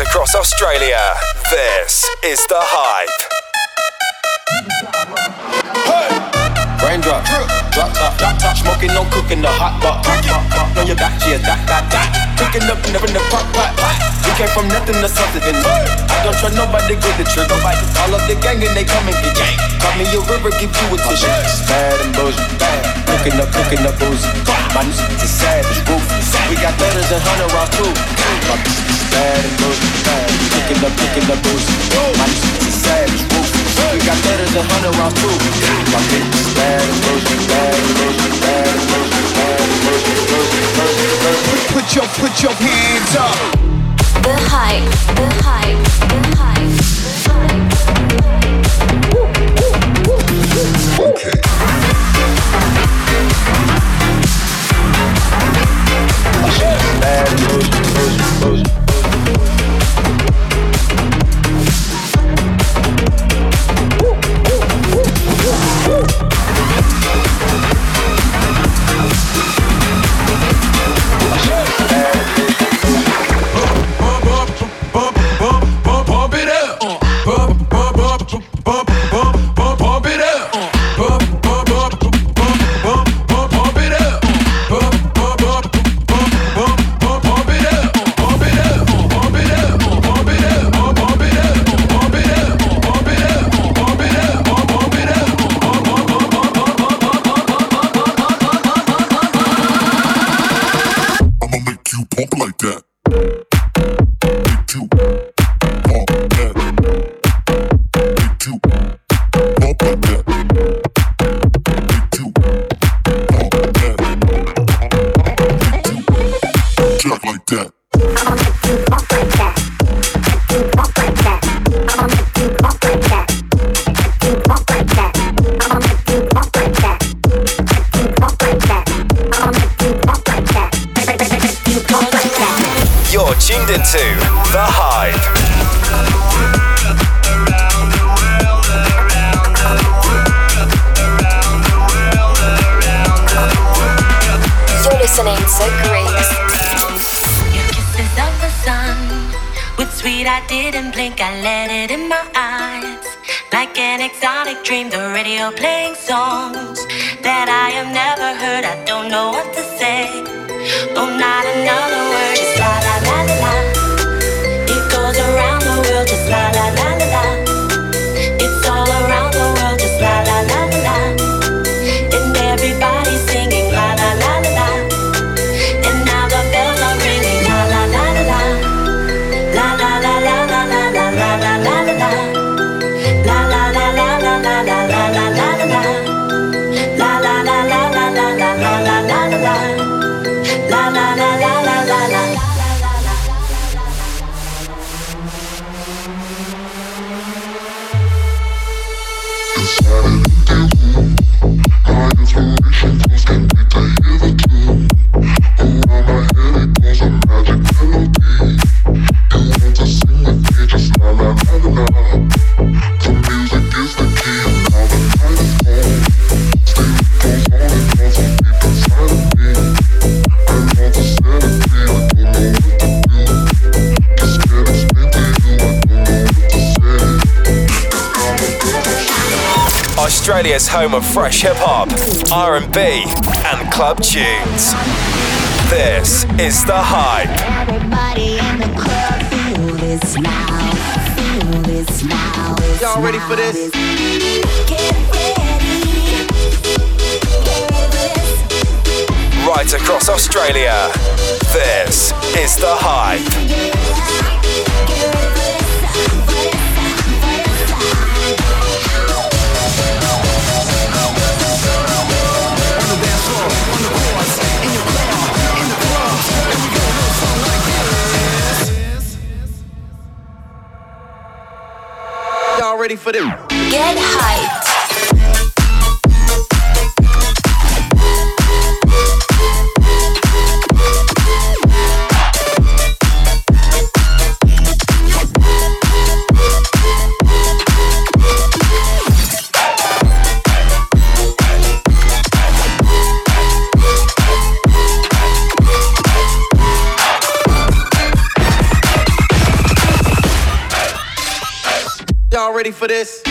Speaker 2: across Australia. This is The Hype. Hey!
Speaker 43: Raindrop, drop top, drop top, smoking, no cooking, the hot pot. On your back, yeah, that, that, that. Cooking up, never in the pot, pot, pot. We came from nothing to something. I don't trust nobody, get the trigger. Nobody. All of the gang and they come and get gang. Call me a river, give you a tissue. My business is Bad and bullshit, bad. Cooking up, cooking up boozy. My music is savage, roof. We got letters and hundred rounds too. My music is bad and bullshit, bad. Cooking up, cooking up boozy. My music is savage, roof. We got letters and hundred rounds too. My music is bad and bullshit, bad and bullshit, bad and bullshit, bad and bullshit, bullshit, bullshit, bullshit.
Speaker 44: Put your, put your hands up
Speaker 43: bad
Speaker 45: moves, moves, moves. playing songs.
Speaker 2: Australia's home of fresh hip hop, R&B, and club tunes. This is the hype.
Speaker 46: Everybody in the club feel this now. Feel this now.
Speaker 2: Y'all ready for this?
Speaker 8: Right across Australia. This is the hype.
Speaker 2: Ready for this?
Speaker 9: Get hyped.
Speaker 2: For this?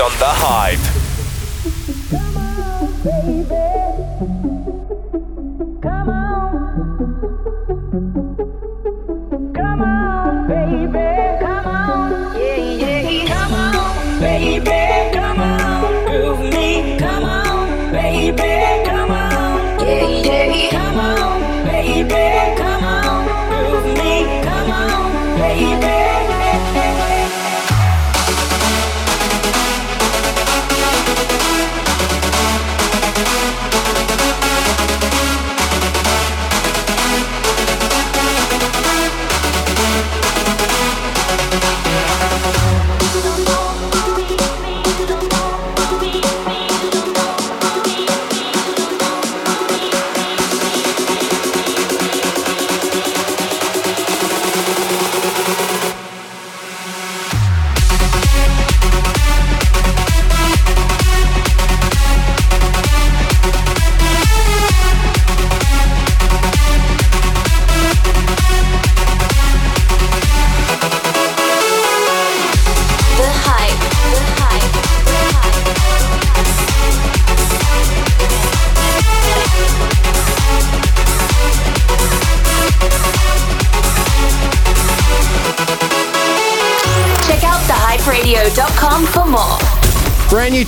Speaker 8: On The Hype.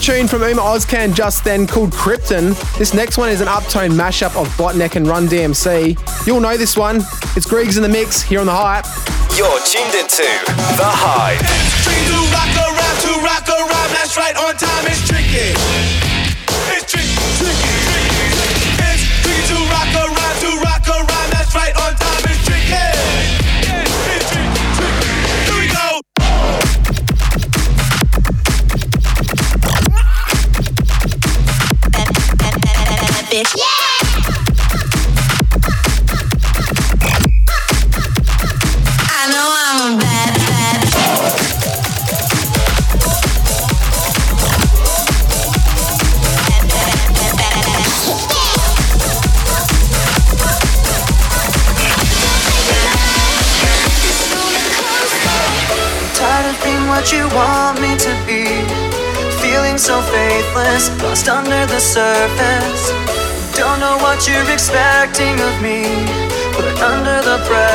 Speaker 6: Tune from Ummet Ozcan just then called Krypton. This next one is an uptone mashup of Botnek and Run DMC. You'll know this one. It's Griggs in the mix here on the hype.
Speaker 8: You're tuned into The Hype.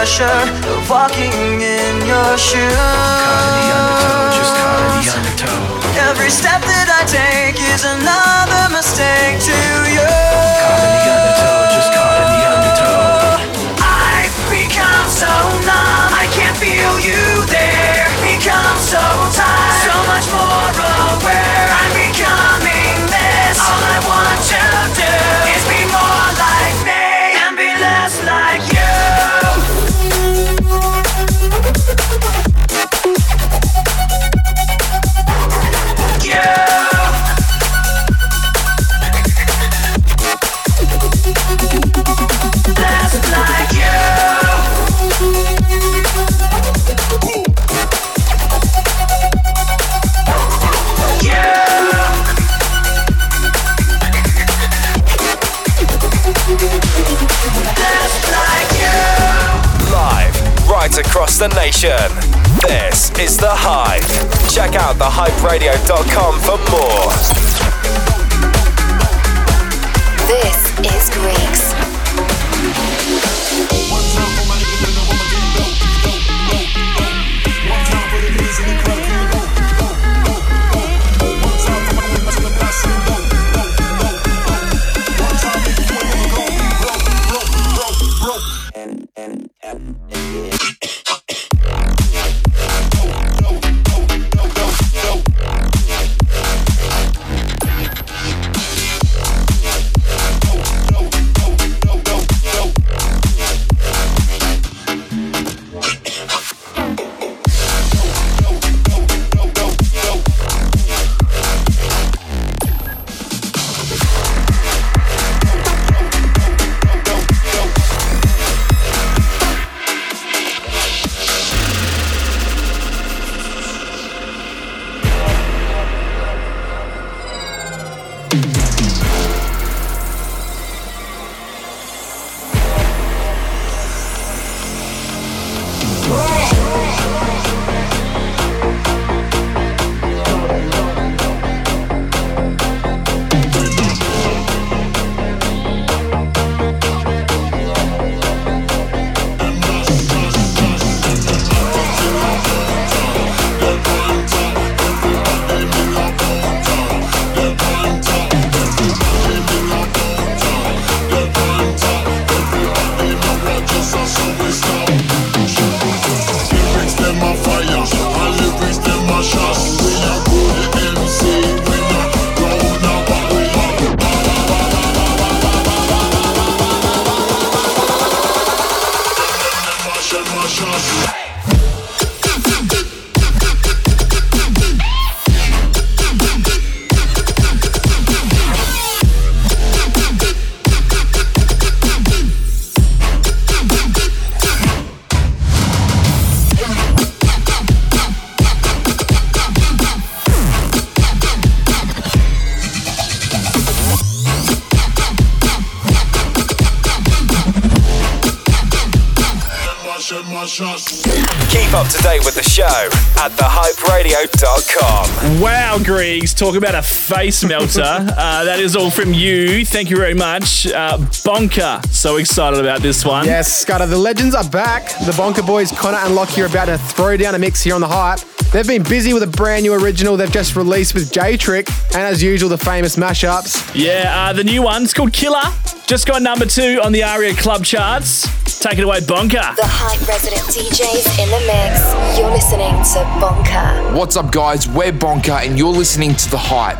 Speaker 47: Pressure of walking in your shoes. Caught in the undertow, just caught in the undertow. Every step that I take is another mistake to you. Caught in the undertow, just caught in the undertow. I've become so numb, I can't feel you there. Become so tired,
Speaker 2: the nation. This is The Hype. Check out thehyperadio.com for more.
Speaker 17: This is Greeks.
Speaker 2: Keep show at thehyperadio.com.
Speaker 5: Wow, Griggs, talk about a face melter. uh, that is all from you. Thank you very much. Uh, Bonka, so excited about this one.
Speaker 6: Yes, Scudder, the legends are back. The Bonka boys, Connor and Lockie, are about to throw down a mix here on the hype. They've been busy with a brand new original they've just released with J Trick, and as usual, the famous mashups.
Speaker 5: Yeah, uh, the new one's called Killer. Just got number two on the ARIA Club charts. Take it away, Bonka.
Speaker 17: The Hype resident DJs in the mix. You're listening to Bonka.
Speaker 48: What's up, guys? We're Bonka, and you're listening to The Hype.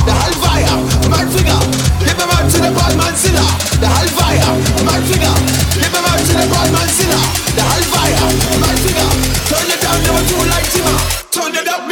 Speaker 13: The Halvaya, my figure. Give him out to the bad man sinner. The Halvaya, my figure. Give him out to the bad man sinner. The Halvaya, Tima. Turn it up,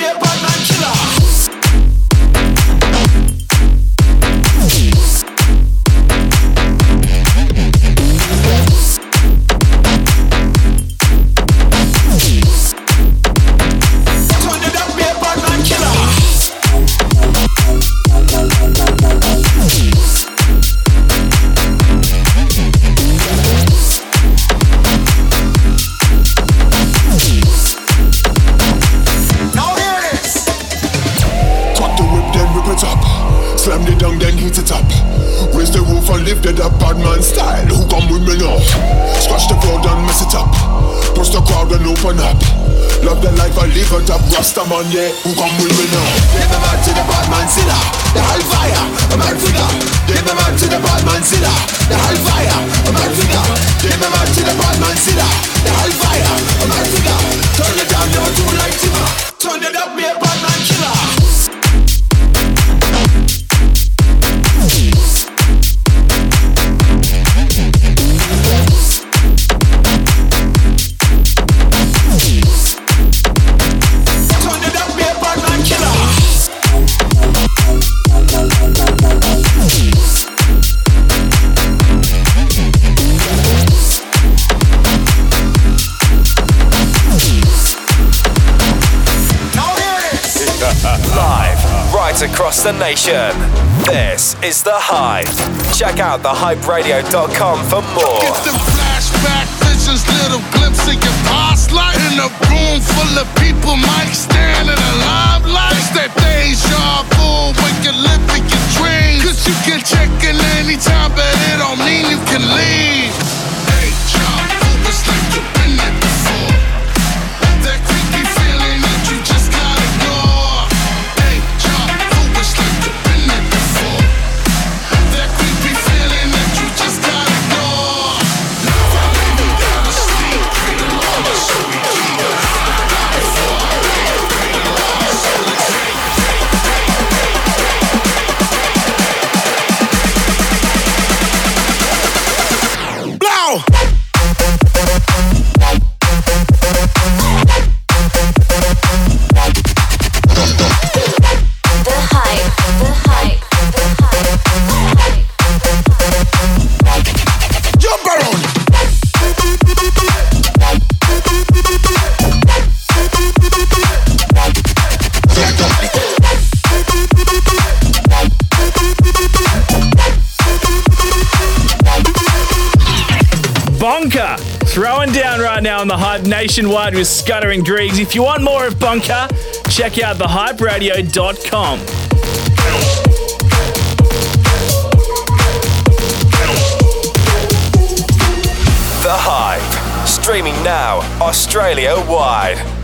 Speaker 49: open up. Love the life, I live it up. Rasta man, yeah. Who come with me now?
Speaker 13: Give him out to the bad man sinner. The Halvaya, a man figure. Give him out to the bad man sinner. The Halvaya, a man figure. Give him out to the bad man sinner. The Halvaya, a man figure. Turn it down, never too light. Turn it up, be a bad man killer.
Speaker 2: Across the nation. This is The Hype. Check out thehyperadio.com for more.
Speaker 50: Get them flashback visions, little glimpse of your past life. In a room full of people, stand in limelight. It's that deja vu when you live in your dreams. Cause you can check in anytime, but it don't mean you can leave. Deja vu, it's like you've been there
Speaker 5: nationwide with Scudder and Griegs. If you want more of Bonka, check out thehyperadio.com.
Speaker 2: The Hype. Streaming now, Australia wide.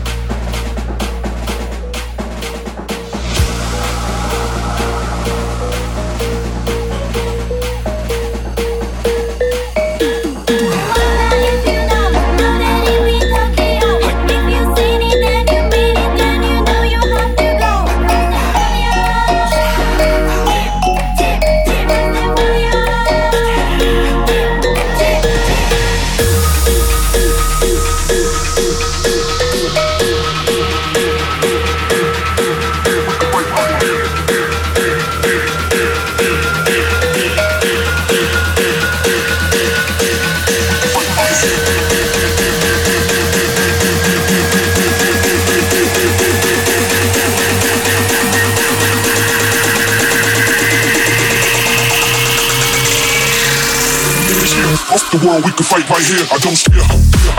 Speaker 50: We can fight right here. I don't scare.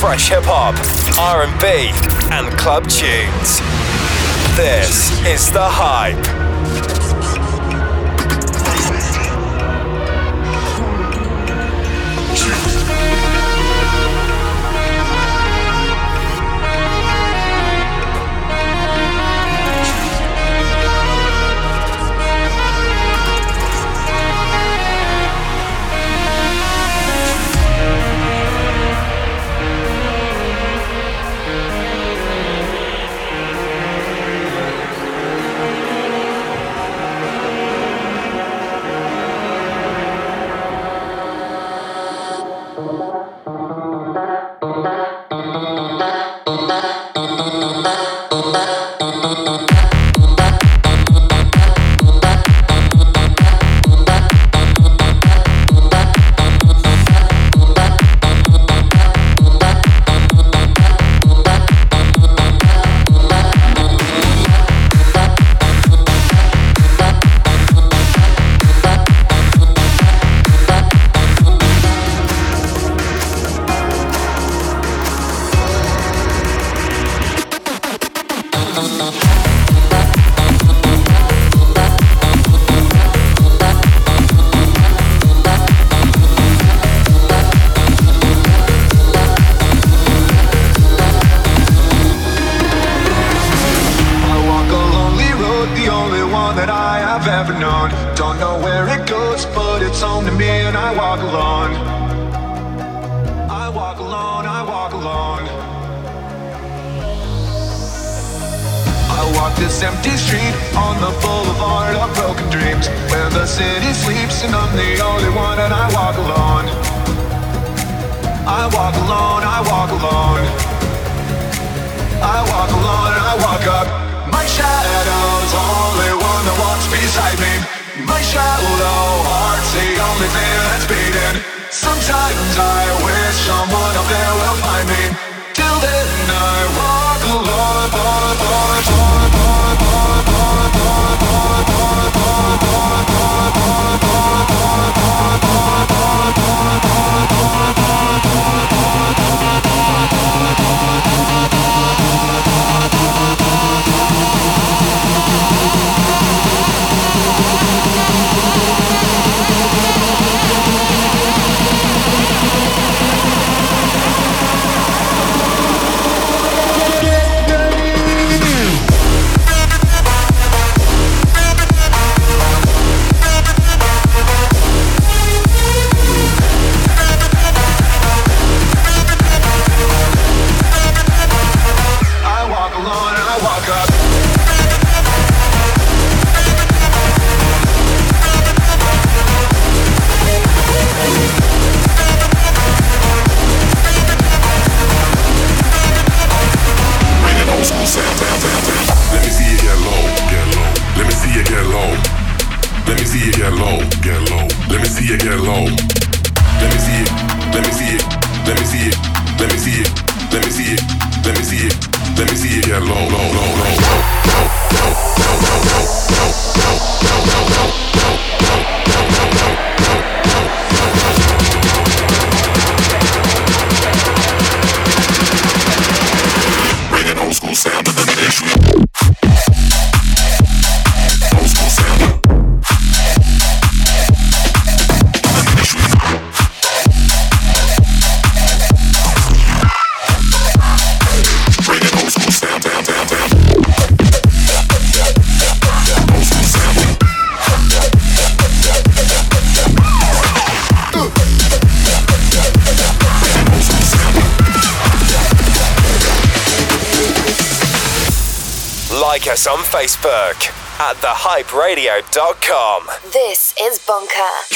Speaker 2: Fresh hip hop, R&B, and club tunes. This is The Hype. Radio.com. This
Speaker 34: is
Speaker 51: Bonka.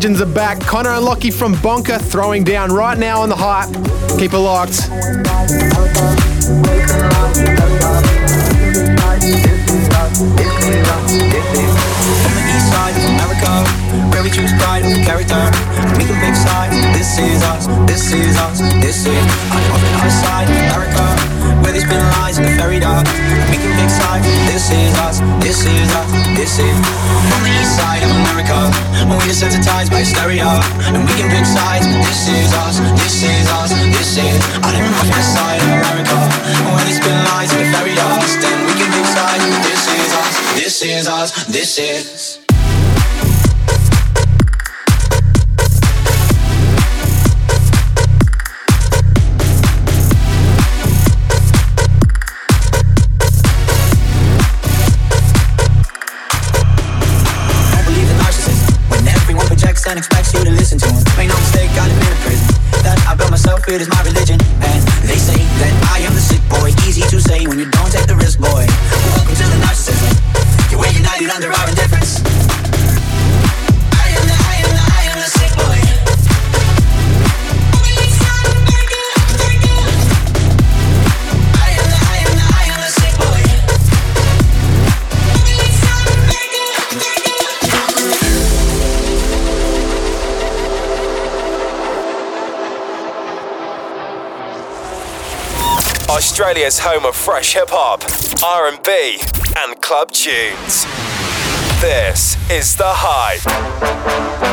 Speaker 51: legends are back. Connor and Lockie from Bonka throwing down right now on the hype. Keep it locked
Speaker 52: we choose pride character. We can pick sides. This is us. This is us. This is. I'm on the other side, America where there's been lies in the very dark. we can big sides, this is us, this is us, this is on the east side of America. We're desensitized by hysteria, and we can pick sides, this is us, this is us, this is. I don't know the side of America, where there's been lies in the very dark. Then we can pick sides, this is us, this is us, this is.
Speaker 53: Australia's home of fresh hip hop, R&B, and club tunes. This is The Hype.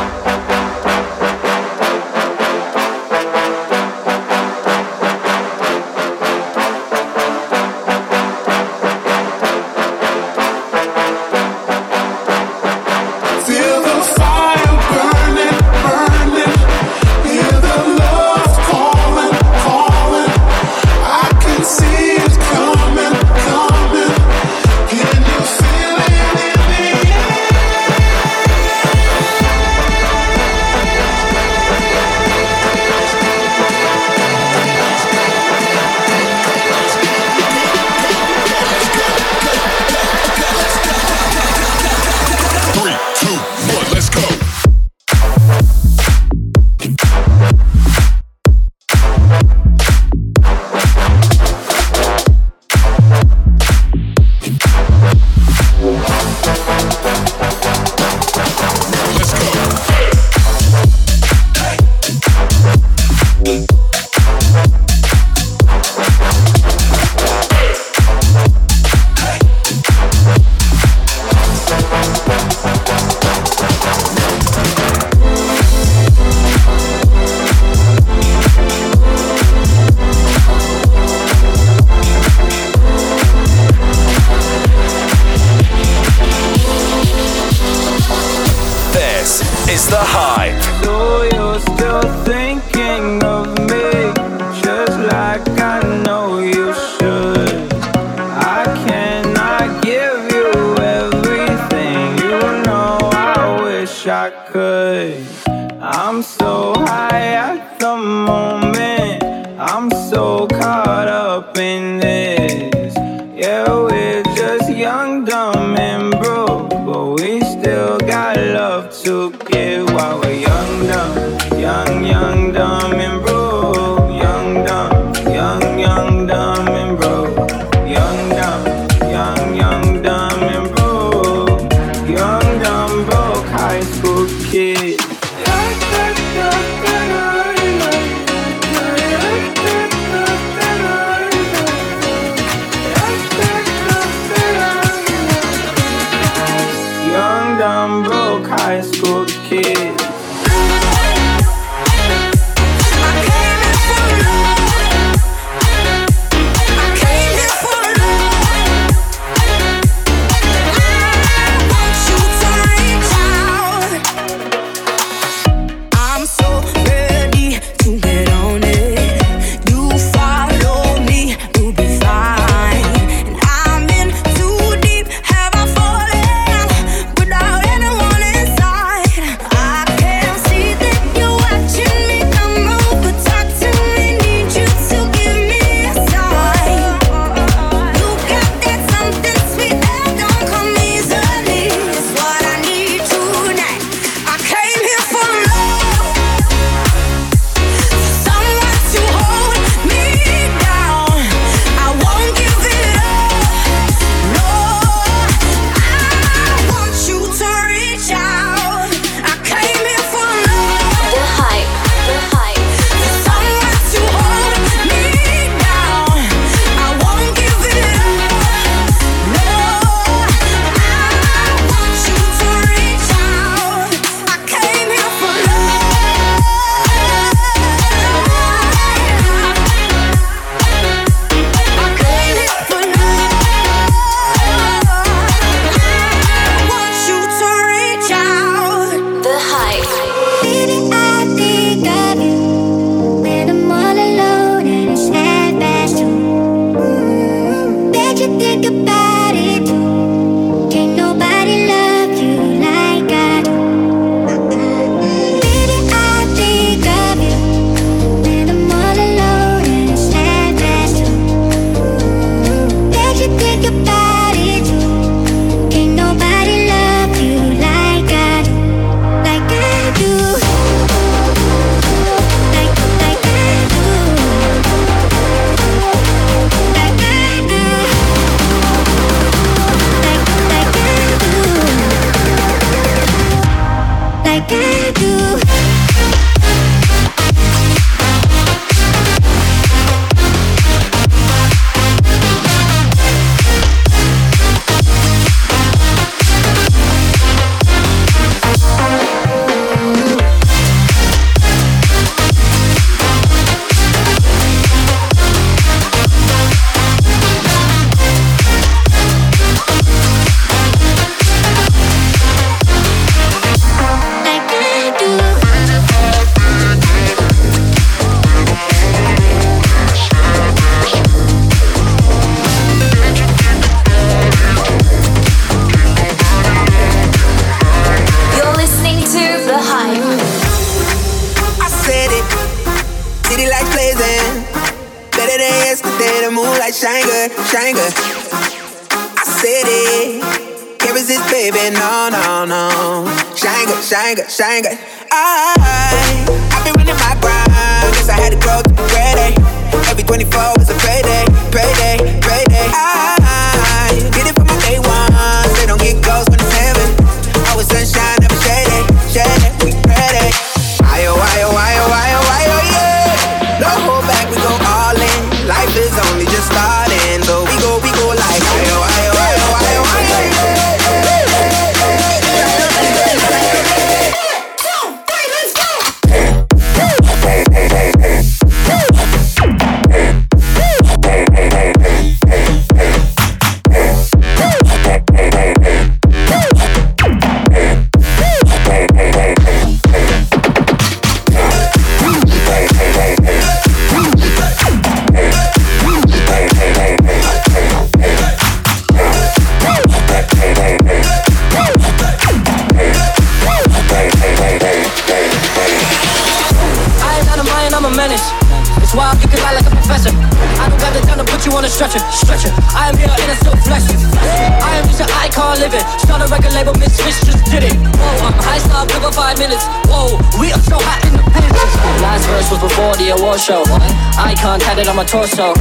Speaker 54: my
Speaker 8: torso.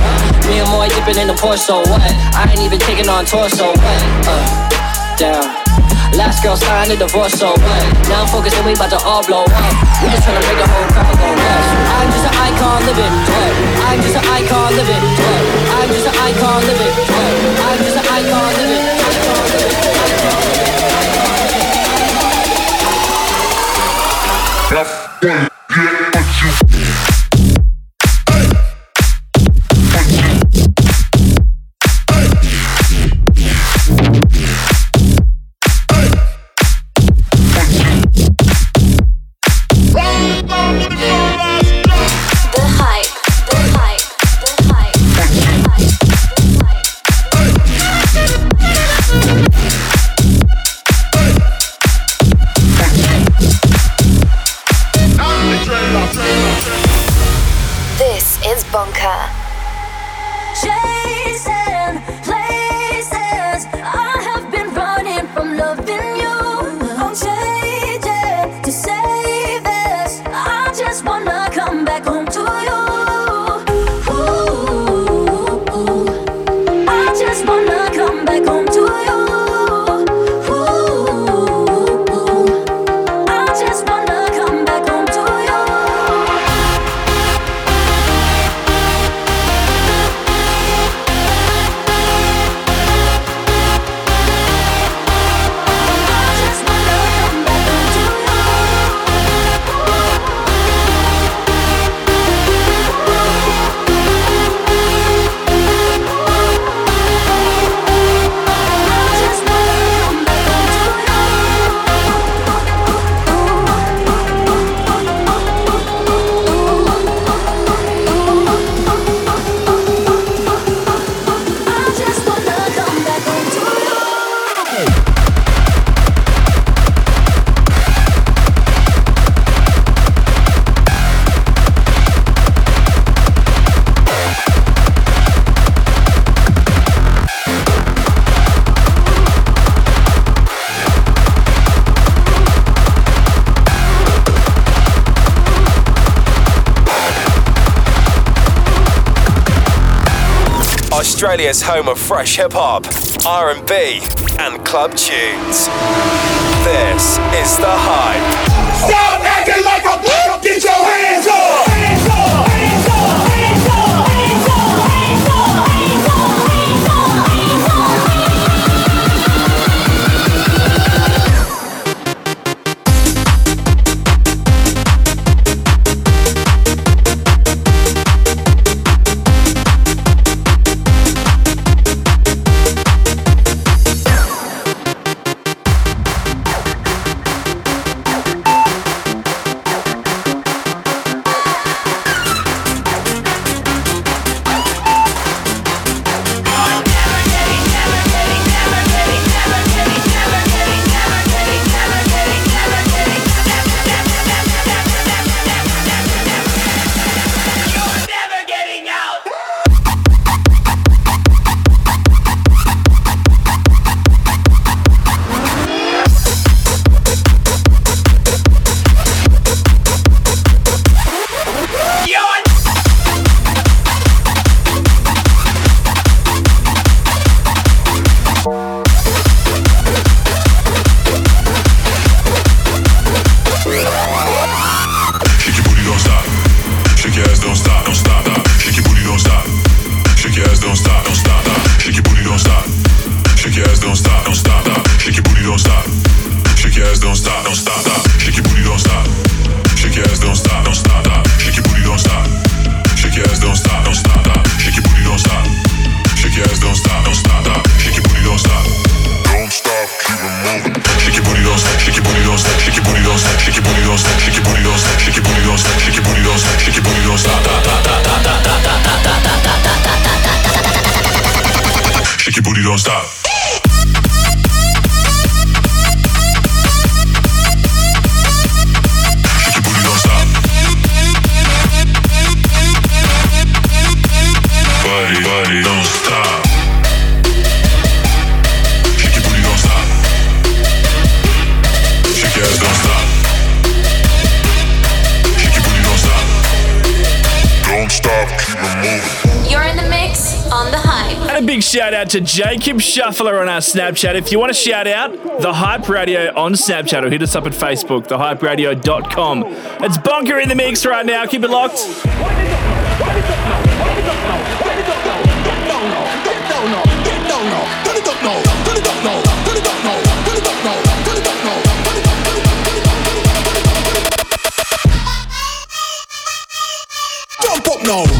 Speaker 8: Me and Moy dipping in the torso. What? I ain't even taking on torso. What? Uh, down. Last girl signed a divorce, so what? Now I'm focused and we about to all blow up. We just tryna make the whole crowd go nuts. I'm just an icon living. What? I'm just an icon living. What? I'm just an icon living.
Speaker 2: Australia's home of fresh hip hop, R&B, and club tunes. This is the hype.
Speaker 55: Stop acting like
Speaker 5: to Jacob Shuffler on our Snapchat. If you want to shout out, The Hype Radio on Snapchat or hit us up at Facebook, thehyperadio.com. It's Bonka in the Mix right now. Keep it locked.
Speaker 44: Jump.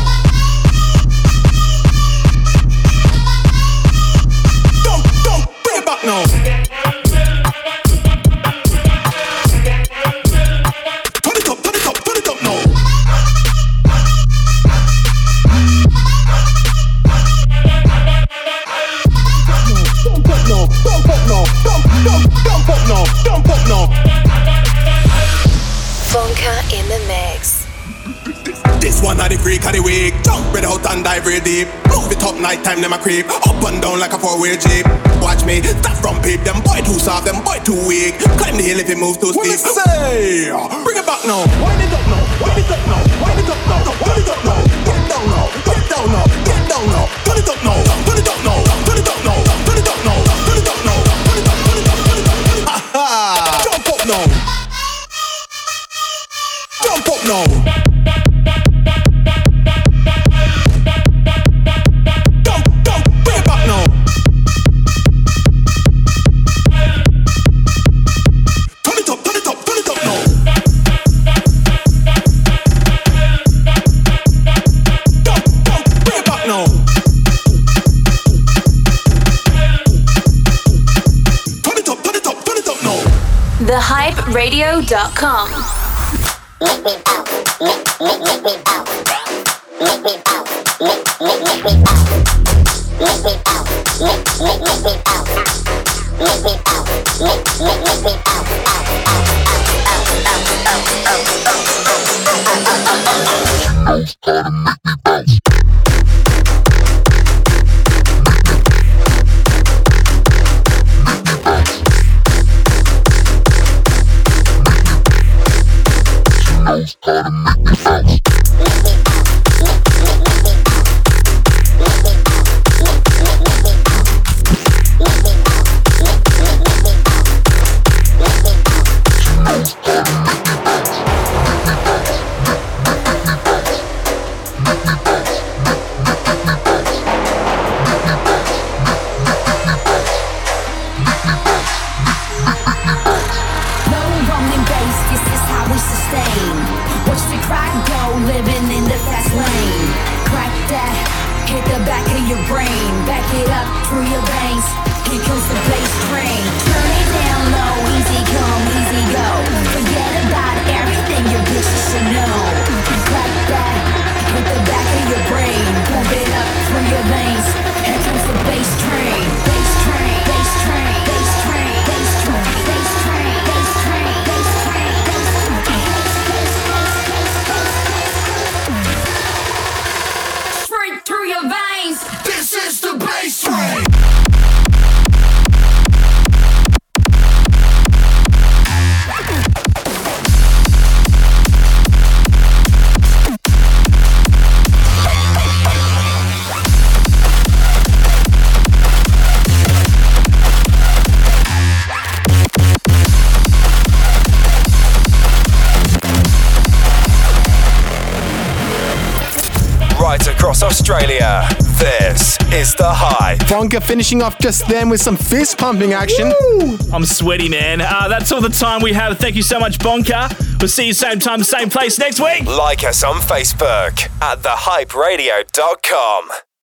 Speaker 6: finishing off just then with some fist pumping action. Woo!
Speaker 5: I'm sweaty, man. Uh, that's all the time we have. Thank you so much, Bonka. We'll see you same time, same place next week.
Speaker 2: Like us on Facebook at thehyperadio.com.